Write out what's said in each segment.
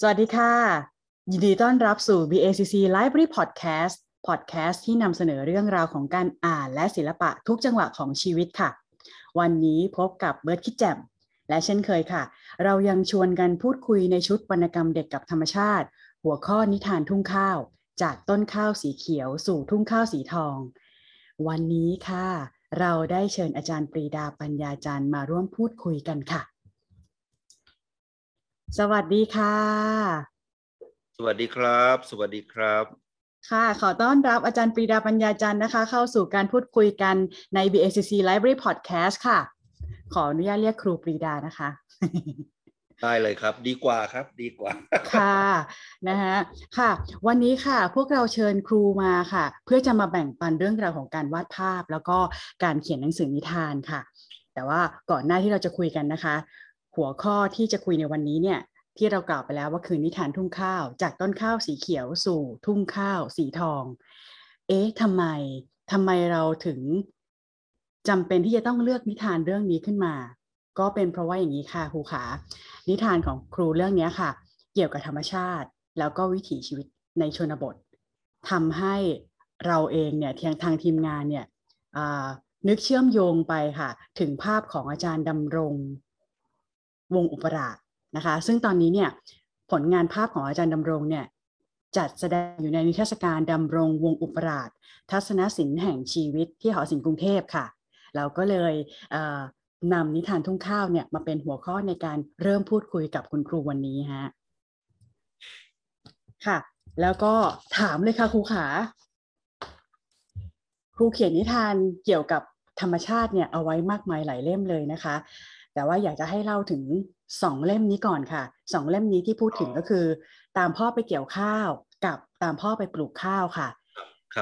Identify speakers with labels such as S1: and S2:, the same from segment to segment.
S1: สวัสดีค่ะ ยินดีต้อนรับสู่ BACC Library Podcast Podcast ที่นำเสนอเรื่องราวของการอ่านและศิลปะทุกจังหวะของชีวิตค่ะ วันนี้พบกับเบิร์ดคิดแจมและเช่นเคยค่ะ เรายังชวนกันพูดคุยในชุดวรรณกรรมเด็กกับธรรมชาติ หัวข้อนิทานทุ่งข้าว จากต้นข้าวสีเขียวสู่ทุ่งข้าวสีทอง วันนี้ค่ะ เราได้เชิญอาจารย์ปรีดาปัญญาจารย์มาร่วมพูดคุยกันค่ะ สวัสดีค่ะ
S2: สวัสดีครับ สวัสดีครับ
S1: ค่ะ ขอต้อนรับอาจารย์ปรีดาปัญญาจันทร์นะคะ เข้าสู่การพูดคุยกันใน BACC Library Podcast ค่ะ ขออนุญาตเรียกครูปรีดานะคะ
S2: ได้เลยครับ ดีกว่าครับ ดีกว่า
S1: ค่ะนะฮะค่ะ วันนี้ค่ะ พวกเราเชิญครูมาค่ะ เพื่อจะมาแบ่งปันเรื่องราวของการวาดภาพ แล้วก็การเขียนหนังสือนิทานค่ะ แต่ว่าก่อนหน้าที่เราจะคุยกันนะคะ หัวข้อที่จะคุยในวันนี้เนี่ยที่เรากล่าวไปแล้วว่าคือนิทานทุ่งข้าว จากต้นข้าวสีเขียวสู่ทุ่งข้าวสีทอง เอ๊ะทำไมทำไมเราถึงจำเป็นที่จะต้องเลือกนิทานเรื่องนี้ขึ้นมา ก็เป็นเพราะว่าอย่างนี้ค่ะครูขานิทานของครูเรื่องนี้ค่ะ เกี่ยวกับธรรมชาติ แล้วก็วิถีชีวิตในชนบททำให้เราเองเนี่ยทางทางทีมงานเนี่ยนึกเชื่อมโยงไปค่ะ ถึงภาพของอาจารย์ดำรง วงอุปราชนะคะ ซึ่งตอนนี้เนี่ยผลงานภาพของอาจารย์ดำรงเนี่ยจัดแสดงอยู่ในนิทรรศการดำรงวงอุปราช ทัศนศิลป์แห่งชีวิตที่หอศิลป์กรุงเทพค่ะ เราก็เลยนำนิทานทุ่งข้าวเนี่ยมาเป็นหัวข้อในการเริ่มพูดคุยกับคุณครูวันนี้ฮะค่ะ แล้วก็ถามเลยค่ะครูขาครูเขียนนิทานเกี่ยวกับธรรมชาติเนี่ยเอาไว้มากมายหลายเล่มเลยนะคะ แต่ว่าอยากจะให้เล่าถึงสองเล่มนี้ก่อนค่ะสองเล่มนี้ที่พูดถึงก็คือ ตามพ่อไปเกี่ยวข้าวกับตามพ่อไปปลูกข้าวค่ะ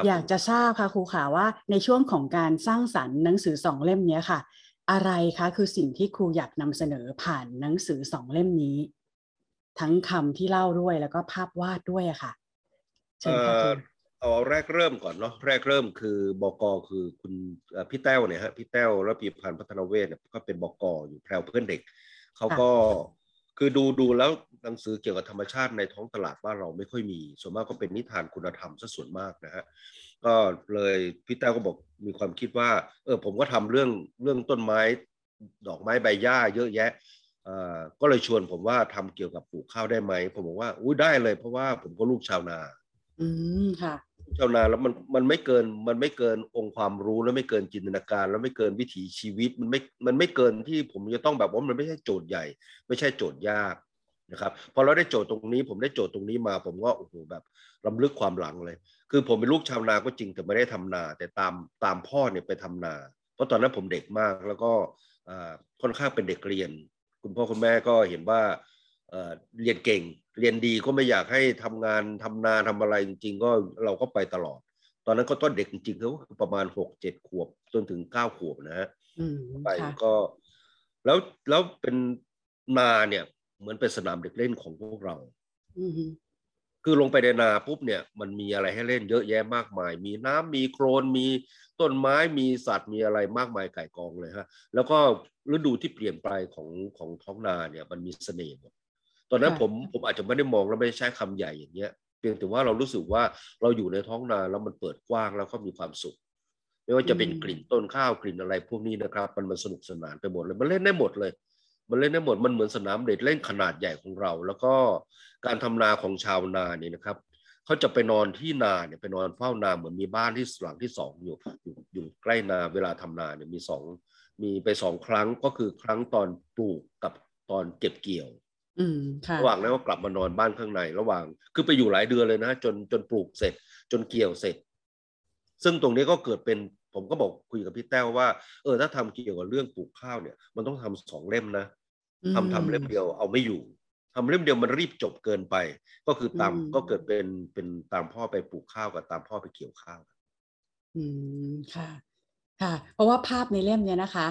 S1: อยากจะทราบค่ะครูขาว่าในช่วงของการสร้างสรรค์หนังสือสองเล่มนี้ค่ะ อะไรคะคือสิ่งที่ครูอยากนำเสนอผ่านหนังสือสองเล่มนี้ ทั้งคำที่เล่าด้วยแล้วก็ภาพวาดด้วยอะค่ะ
S2: เชิญค่ะครู เอาแรกเริ่มก่อนเนาะแรกเริ่มคือบกคือคุณพี่แต้วเนี่ยฮะพี่แต้วและปีพันธ์พัฒนาเวทเนี่ยก็เป็นบกอยู่แพรวเพื่อนเด็กเขาก็คือดูดูแล้วหนังสือเกี่ยวกับธรรมชาติในท้องตลาดบ้านเราไม่ค่อยมี ส่วนมากก็เป็นนิทานคุณธรรมซะส่วนมากนะฮะก็เลยพี่แต้วก็บอกมีความคิดว่าเออผมก็ทำเรื่องเรื่องต้นไม้ดอกไม้ใบหญ้าเยอะแยะก็เลยชวนผมว่าทำเกี่ยวกับปลูกข้าวได้ไหมผมบอกว่าอุ้ยได้เลยเพราะว่าผมก็ลูกชาวนา
S1: อืมค่ะ
S2: ชาวนาแล้วมันมันไม่เกินมันไม่เกินองค์ความรู้แล้วไม่เกินจินตนาการ แล้วไม่เกินวิถีชีวิตมันไม่มันไม่เกินที่ผมจะต้องแบบว่ามันไม่ใช่โจทย์ใหญ่ ไม่ใช่โจทย์ยากนะครับพอเราได้โจทย์ตรงนี้ ผมได้โจทย์ตรงนี้มา ผมก็โอ้โหแบบลำลึกความหลังเลย คือผมเป็นลูกชาวนาก็จริงแต่ไม่ได้ทำนา แต่ตามตามพ่อเนี่ยไปทำนา เพราะตอนนั้นผมเด็กมากแล้วก็ค่อนข้างเป็นเด็กเรียน คุณพ่อคุณแม่ก็เห็นว่า เรียนเก่ง เรียนดีก็ไม่อยากให้ทำงานทำนาทำอะไรจริง ๆ ก็เราก็ไปตลอด ตอนนั้นก็ต้นเด็กจริงๆเขาประมาณหกเจ็ดขวบจนถึงเก้าขวบนะฮะไปก็ แล้วแล้วเป็นนาเนี่ย เหมือนเป็นสนามเด็กเล่นของพวกเราคือลงไปในนาปุ๊บเนี่ยมันมีอะไรให้เล่นเยอะแยะมากมาย มีน้ำมีโครนมีต้นไม้มีสัตว์มีอะไรมากมายไก่กองเลยฮะ แล้วก็ฤดูที่เปลี่ยนไปของของท้องนาเนี่ย มันมีเสน่ห์หมดต อนนั้นผมผมอาจจะไม่ได้มองแล้วไม่ใช้คำใหญ่อย่างเงี้ยเพียงแต่ว่าเรารู้สึกว่าเราอยู่ในท้องนาแล้วมันเปิดกว้างแล้วก็มีความสุข ไม่ว่าจะเป็นกลิ่นต้นข้าวกลิ่นอะไรพวกนี้นะครับ มันมันสนุกสนานไปหมดเลยมันเล่นได้หมดเลย มันเล่นได้หมดมันเหมือนสนามเด็กเล่นขนาดใหญ่ของเรา แล้วก็การทำนาของชาวนาเนี่ยนะครับเขาจะไปนอนที่นาเนี่ยไปนอนเฝ้านาเหมือนมีบ้านที่หลังที่สองอยู่อยู่อยู่ใกล้นาเวลาทำนาเนี่ยมีสองมีไปสองครั้งก็คือครั้งตอนปลูกกับตอนเก็บเกี่ยว ระหว่างนั้นก็กลับมานอนบ้านข้างใน ระหว่างคือไปอยู่หลายเดือนเลยนะจนจนปลูกเสร็จ จนเกี่ยวเสร็จ ซึ่งตรงนี้ก็เกิดเป็นผมก็บอกคุยกับพี่แต้วว่า เออถ้าทำเกี่ยวกับเรื่องปลูกข้าวเนี่ย มันต้องทำสองเล่มนะทำทำเล่มเดียวเอาไม่อยู่ทำเล่มเดียวมันรีบจบเกินไป ก็คือตามก็เกิดเป็นเป็นตามพ่อไปปลูกข้าวกับตามพ่อไปเกี่ยวข้าว
S1: อืมค่ะ ค่ะ เพราะว่าภาพในเล่มเนี้ยนะคะ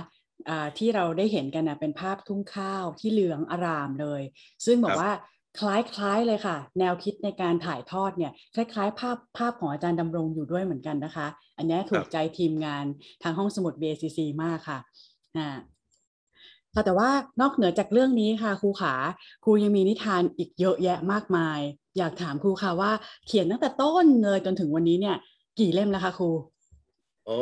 S1: ที่เราได้เห็นกันนะเป็นภาพทุ่งข้าวที่เหลืองอารามเลย ซึ่งบอกว่าคล้ายๆเลยค่ะ แนวคิดในการถ่ายทอดเนี่ยคล้ายๆ ภาพภาพของอาจารย์ดำรงอยู่ด้วยเหมือนกันนะคะ อันนี้ถูกใจทีมงานทางห้องสมุด BACC มากค่ะอ่าค่ะแต่ว่านอกเหนือจากเรื่องนี้ค่ะครูขาครูยังมีนิทานอีกเยอะแยะมากมาย อยากถามครูค่ะว่าเขียนตั้งแต่ต้นเลยจนถึงวันนี้เนี่ย กี่เล่มแล้วคะครู
S2: อ๋อ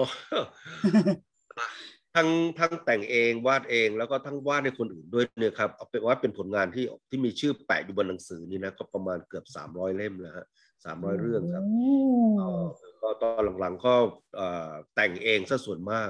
S2: ทั้งทั้งแต่งเองวาดเองแล้วก็ทั้งวาดให้คนอื่นด้วยเนี่ยครับเอาเป็นว่าเป็นผลงานที่ที่มีชื่อแปะอยู่บนหนังสือนี่นะก็ประมาณเกือบสามร้อยเล่มแล้วฮะสามร้อยเรื่องครับ
S1: โอ้
S2: ก็ตอนหลังๆก็เอ่อแต่งเองซะส่วนมาก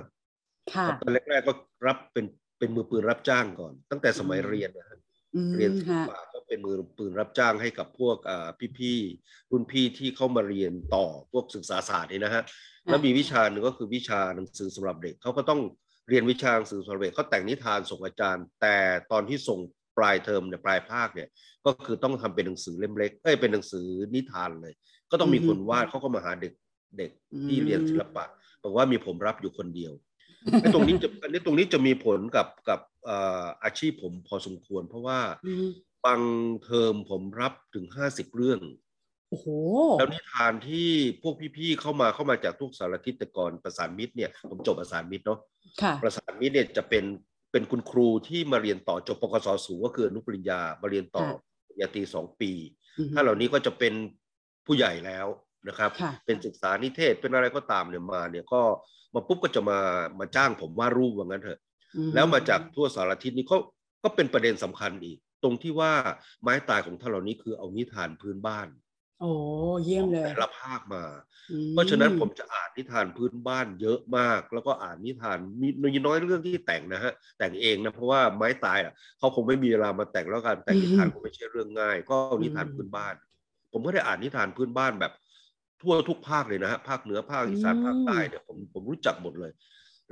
S1: ค่ะ
S2: ตอนแรกๆก็รับเป็นเป็นมือปืนรับจ้างก่อน ตั้งแต่สมัย
S1: อืม
S2: เรียนนะฮะ
S1: อืม
S2: เรียนศิล
S1: ค่ะ
S2: ปะก็เป็นมือปืนรับจ้างให้กับพวกอ่าพี่ๆรุ่นพี่ที่เข้ามาเรียนต่อพวกศึกษาศาสตร์นี่นะฮะแล้วมีวิชาหนึ่งก็คือวิชาหนังสือสำหรับเด็กเขาก็ต้อง เรียนวิชาหนังสือสำหรับเด็กเขาแต่งนิทานส่งอาจารย์ แต่ตอนที่ส่งปลายเทอมเนี่ยปลายภาคเนี่ยก็คือต้องทำเป็นหนังสือเล่มเล็กเอ้ยเป็นหนังสือนิทานเลย ก็ต้องมี
S1: อือฮึ
S2: คนวาดเขาก็มาหาเด็กเด็กที่
S1: อืม
S2: เรียนศิลปะบอกว่ามีผมรับอยู่คนเดียวไอ้ตรงนี้จะอันนี้ตรงนี้จะมีผลกับกับเอ่ออาชีพผมพอสมควร เพราะว่า
S1: อืม
S2: บางเทอมผมรับถึงห้าสิบเรื่อง
S1: โอ้โห
S2: แล้วนิทานที่พวกพี่ๆเข้ามาเข้ามาจากทุกสารทิศแต่ก่อนประสานมิตรเนี่ยผมจบประสานมิตรเนาะ
S1: ค่ะ
S2: ประสานมิตรเนี่ยจะเป็นเป็นคุณครูที่มาเรียนต่อจบปกศสูงก็คืออนุปริญญามาเรียนต่อ
S1: ค่ะ
S2: ปริญญาตรีสองปี
S1: อืม
S2: ถ้าเหล่านี้ก็จะเป็นผู้ใหญ่แล้วนะครับ
S1: ค่ะ
S2: เป็นศึกษานิเทศเป็นอะไรก็ตามเนี่ยมาเนี่ยก็มาปุ๊บก็จะมามาจ้างผมวาดรูปว่างั้นเถอะ
S1: อืม
S2: แล้วมาจากทั่วสารทิศนี่ก็ก็เป็นประเด็นสำคัญอีก ตรงที่ว่าไม้ตายของท่านเหล่านี้คือเอานิทานพื้นบ้าน
S1: โอ้เยี่ยมเลย
S2: แต่ละภาคมา
S1: อืม
S2: เพราะฉะนั้นผมจะอ่านนิทานพื้นบ้านเยอะมาก แล้วก็อ่านนิทานมีมีน้อยเรื่องที่แต่งนะฮะแต่งเองนะเพราะว่าไม้ตายอะเขาคงไม่มีเวลามาแต่งแล้วการแต่งนิทานคงไม่ใช่เรื่องง่าย ก็เอานิทานพื้นบ้าน ผมก็ได้อ่านนิทานพื้นบ้านแบบ ทั่วทุกภาคเลยนะฮะภาคเหนือภาคอีสานภาคใต้เนี่ยผมผมรู้จักหมดเลย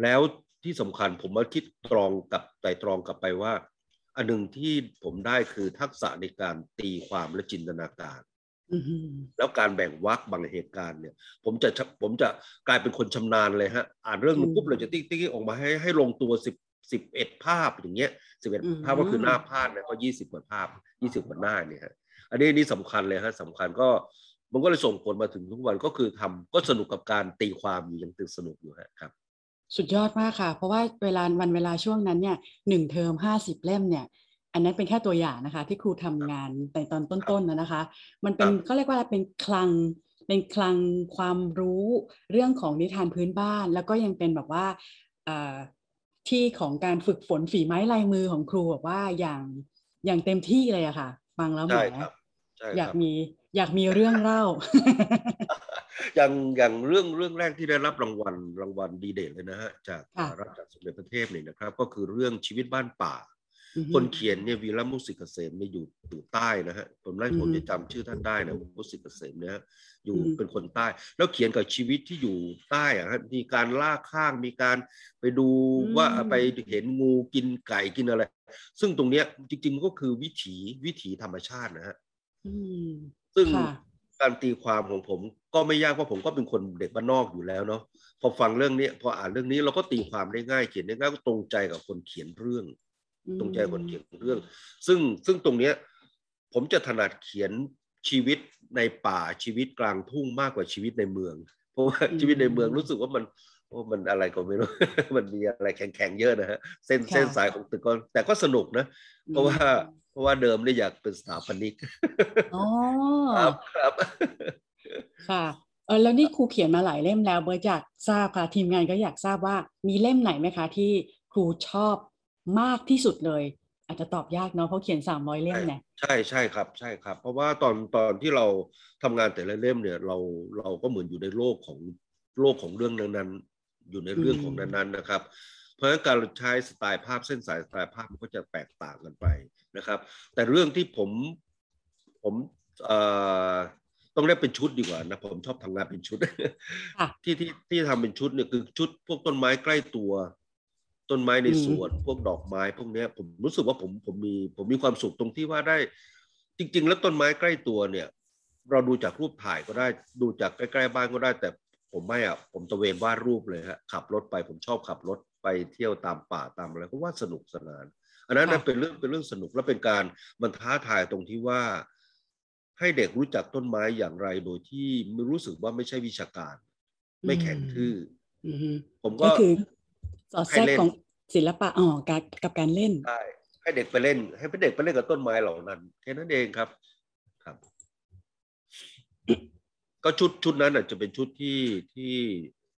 S2: แล้วที่สำคัญผมมาคิดตรองกับไต่ตรองกลับไปว่า อันหนึ่งที่ผมได้คือทักษะในการตีความและจินตนาการ
S1: อืม
S2: แล้วการแบ่งวรรคบางเหตุการณ์เนี่ย ผมจะผมจะกลายเป็นคนชำนาญเลยฮะ อ่านเรื่องหนึงปุ๊บเราจะติ๊กติ๊กออกมาให้ให้ลงตัวสิบสิบเอ็ดภาพอย่างเงี้ยสิบเอ็ดภาพก็คือหน้าภาพเนี่ยก็ยี่สิบกว่าภาพยี่สิบกว่าหน้าเนี่ยฮะอันนี้นี่สำคัญเลยฮะสำคัญก็มันก็เลยส่งผลมาถึงทุกวันก็คือทำก็สนุกกับการตีความอยู่ยังตื่นสนุกอยู่ฮะครับ
S1: สุดยอดมากค่ะ เพราะว่าเวลาวันเวลาช่วงนั้นเนี่ยหนึ่งเทอมห้าสิบเล่มเนี่ย อันนั้นเป็นแค่ตัวอย่างนะคะ ที่ครูทำงานในตอนต้นๆนะนะคะ มันเป็น
S2: ครับ
S1: ก็เรียกว่าอะไรเป็นคลังเป็นคลังความรู้เรื่องของนิทานพื้นบ้าน แล้วก็ยังเป็นแบบว่าอ่าที่ของการฝึกฝนฝีไม้ลายมือของครูแบบว่าอย่างอย่างเต็มที่เลยอะค่ะ ฟังแล้วแหม
S2: ใช่ครับใช่
S1: อ
S2: ค
S1: ยา
S2: รั
S1: ก
S2: บ
S1: มีอยากมีเรื่องเล่า
S2: อย่างอย่างเรื่องเรื่องแรกที่ได้รับรางวัลรางวัลดีเด่นเลยนะฮะจาก
S1: ค่ะ
S2: รับจากสมเด็จพระเทพเนี่ยนะครับ ก็คือเรื่องชีวิตบ้านป่า
S1: อือฮึ
S2: คนเขียนเนี่ยวีระมุสิกเกษมเนี่ยอยู่อยู่ใต้นะฮะผมไล่ผม
S1: อือฮึ
S2: จะจำชื่อท่านได้นะมุสิกเกษมเนี่ยฮะอยู่
S1: อือฮึ
S2: เป็นคนใต้ แล้วเขียนกับชีวิตที่อยู่ใต้อะฮะมีการล่าข้างมีการไปดูว่าไปเห็นงูกินไก่กินอะไร ซึ่งตรงเนี้ยจริงๆมันก็คือวิถีวิถีธรรมชาตินะฮะ
S1: อืม
S2: ซึ่ง
S1: ค่ะ
S2: การตีความของผมก็ไม่ยากเพราะผมก็เป็นคนเด็กบ้านนอกอยู่แล้วเนาะพอฟังเรื่องนี้พออ่านเรื่องนี้เราก็ตีความได้ง่ายเขียนได้ง่ายก็ตรงใจกับคนเขียนเรื่อง ตรงใจคนเขียนเรื่อง ซึ่งซึ่งตรงเนี้ย ผมจะถนัดเขียนชีวิตในป่าชีวิตกลางทุ่งมากกว่าชีวิตในเมือง เพราะว่า
S1: อืม
S2: ชีวิตในเมืองรู้สึกว่ามันโอ้มันอะไรก็ไม่รู้ มันมีอะไรแข็งๆเยอะนะฮะ เส้น
S1: ค่ะ
S2: เส้นสายของตึกก็แต่ก็สนุกนะ เพราะว่าเพราะว่าเดิมเนี่ยอยากเป็นสถาปนิก
S1: อ๋อ
S2: ครับครับ
S1: ค่ะเออแล้วนี่ครูเขียนมาหลายเล่มแล้วเบิร์ตอยากทราบค่ะทีมงานก็อยากทราบว่ามีเล่มไหนไหมคะที่ครูชอบ มากที่สุดเลย อาจจะตอบยากเนาะเพราะเขียนสามร้อยเล่มเนี่ย
S2: ใช่ใช่ครับใช่ครับ เพราะว่าตอนตอนที่เราทำงานแต่ละเล่มเนี่ยเราเราก็เหมือนอยู่ในโลกของโลกของเรื่องนั้นๆ อยู่ในเรื่องของนั้นๆนะครับ เพราะฉะนั้นการใช้สไตล์ภาพเส้นสายสไตล์ภาพมันก็จะแตกต่างกันไปนะครับ แต่เรื่องที่ผมผมเอ่อต้องเรียกเป็นชุดดีกว่านะผมชอบทำงานเป็นชุด
S1: ค่ะ
S2: ที่ที่ที่ทำเป็นชุดเนี่ยคือชุดพวกต้นไม้ใกล้ตัว ต้นไม้ใน
S1: อืม
S2: สวนพวกดอกไม้พวกเนี้ย ผมรู้สึกว่าผมผมมีผมมีความสุขตรงที่ว่าได้ จริง ๆ แล้วต้นไม้ใกล้ตัวเนี่ย เราดูจากรูปถ่ายก็ได้ดูจากใกล้ๆบ้านก็ได้ แต่ผมไม่อะผมตะเวนวาดรูปเลยฮะขับรถไปผมชอบขับรถไปเที่ยวตามป่าตามอะไรก็ว่าสนุกสนาน อันนั้น
S1: ค่ะ
S2: นะเป็นเรื่องเป็นเรื่องสนุกและเป็นการมันท้าทายตรงที่ว่า ให้เด็กรู้จักต้นไม้อย่างไรโดยที่ไม่รู้สึกว่าไม่ใช่วิชาการ ไม่แข็งทื่อ
S1: อือฮึ
S2: ผมก็
S1: ก็คือ สอดแทรก
S2: ให้เล่น
S1: ของศิลปะอ๋อกับกับการเล่น
S2: ใช่ให้เด็กไปเล่น ให้เด็กไปเล่นกับต้นไม้เหล่านั้นแค่นั้นเองครับครับ ก็ชุดชุดนั้นอะจะเป็นชุดที่ที่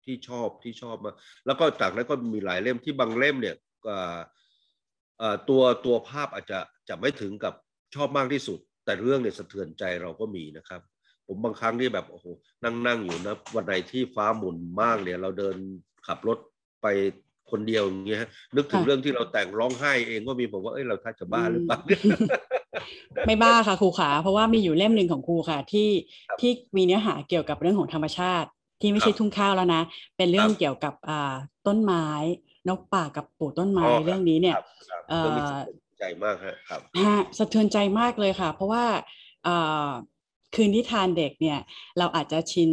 S2: ที่ชอบที่ชอบมากแล้วก็จากนั้นก็มีหลายเล่มที่บางเล่มเนี่ยก็เอ่อตัวตัวภาพอาจจะจะไม่ถึงกับชอบมากที่สุด แต่เรื่องเนี่ยสะเทือนใจเราก็มีนะครับ ผมบางครั้งนี่แบบโอ้โหนั่งนั่งอยู่นะวันไหนที่ฟ้าหมุนมากเนี่ย เราเดินขับรถไป คนเดียวอย่างเงี้ยนึกถึง
S1: ค่ะ
S2: เรื่องที่เราแต่งร้องไห้เองก็มีผมว่าเอ้ยเราท่าจะบ้าหรือเปล่า
S1: ไม่บ้าค่ะครูขาเพราะว่ามีอยู่เล่มหนึ่งของครูค่ะที่
S2: ครับ
S1: ที่มีเนื้อหาเกี่ยวกับเรื่องของธรรมชาติ ที่ไม่ใช่
S2: ครับ
S1: ทุ่งข้าวแล้วนะ เป็นเรื่อง
S2: ครับ
S1: เกี่ยวกับอ่าต้นไม้นกป่ากับปลูกต้นไม้
S2: อ๋อครับ
S1: เรื่องนี้เนี่ย
S2: ครับครับ
S1: เอ่อ
S2: เรื่องนี้สะเทือนใจมากฮะครับ
S1: ฮะสะเทือนใจมากเลยค่ะ เพราะว่าอ่าคือนิทานเด็กเนี่ย เราอาจจะชิน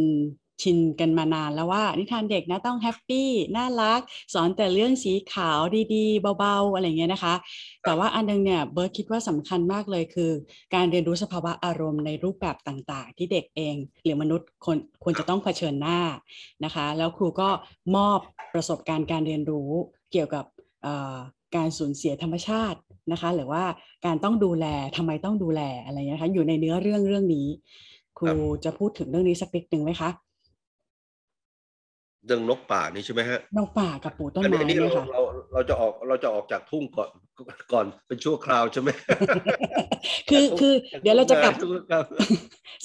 S1: ชินกันมานานแล้วว่า นิทานเด็กนะต้องแฮปปี้น่ารัก สอนแต่เรื่องสีขาวดีๆ เบาๆ อะไรเงี้ยนะคะ แต่ว่าอันนึงเนี่ยเบิร์ตคิดว่าสำคัญมากเลยคือ การเรียนรู้สภาวะอารมณ์ในรูปแบบต่างๆ ที่เด็กเอง หรือมนุษย์คนควรจะต้องเผชิญหน้านะคะ แล้วครูก็มอบประสบการณ์การเรียนรู้เกี่ยวกับเอ่อการสูญเสียธรรมชาตินะคะหรือว่าการต้องดูแลทำไมต้องดูแลอะไรเงี้ยนะคะอยู่ในเนื้อเรื่องเรื่องนี้ ครูจะพูดถึงเรื่องนี้สักนิดหนึ่งไหมคะ
S2: เรื่องนกป่านี่ใช่ไหมฮะ
S1: นกป่ากับปลูกต้น
S2: อันนี้
S1: ไม้
S2: อันนี้
S1: เนี่
S2: เรา
S1: ยค่ะ
S2: เราเราจะออกเราจะออกจากทุ่งก่อนก่อนเป็นชั่วคราวใช่ไหม
S1: คือคือเดี๋ยวเราจะกลับ
S2: ทุ่งครับ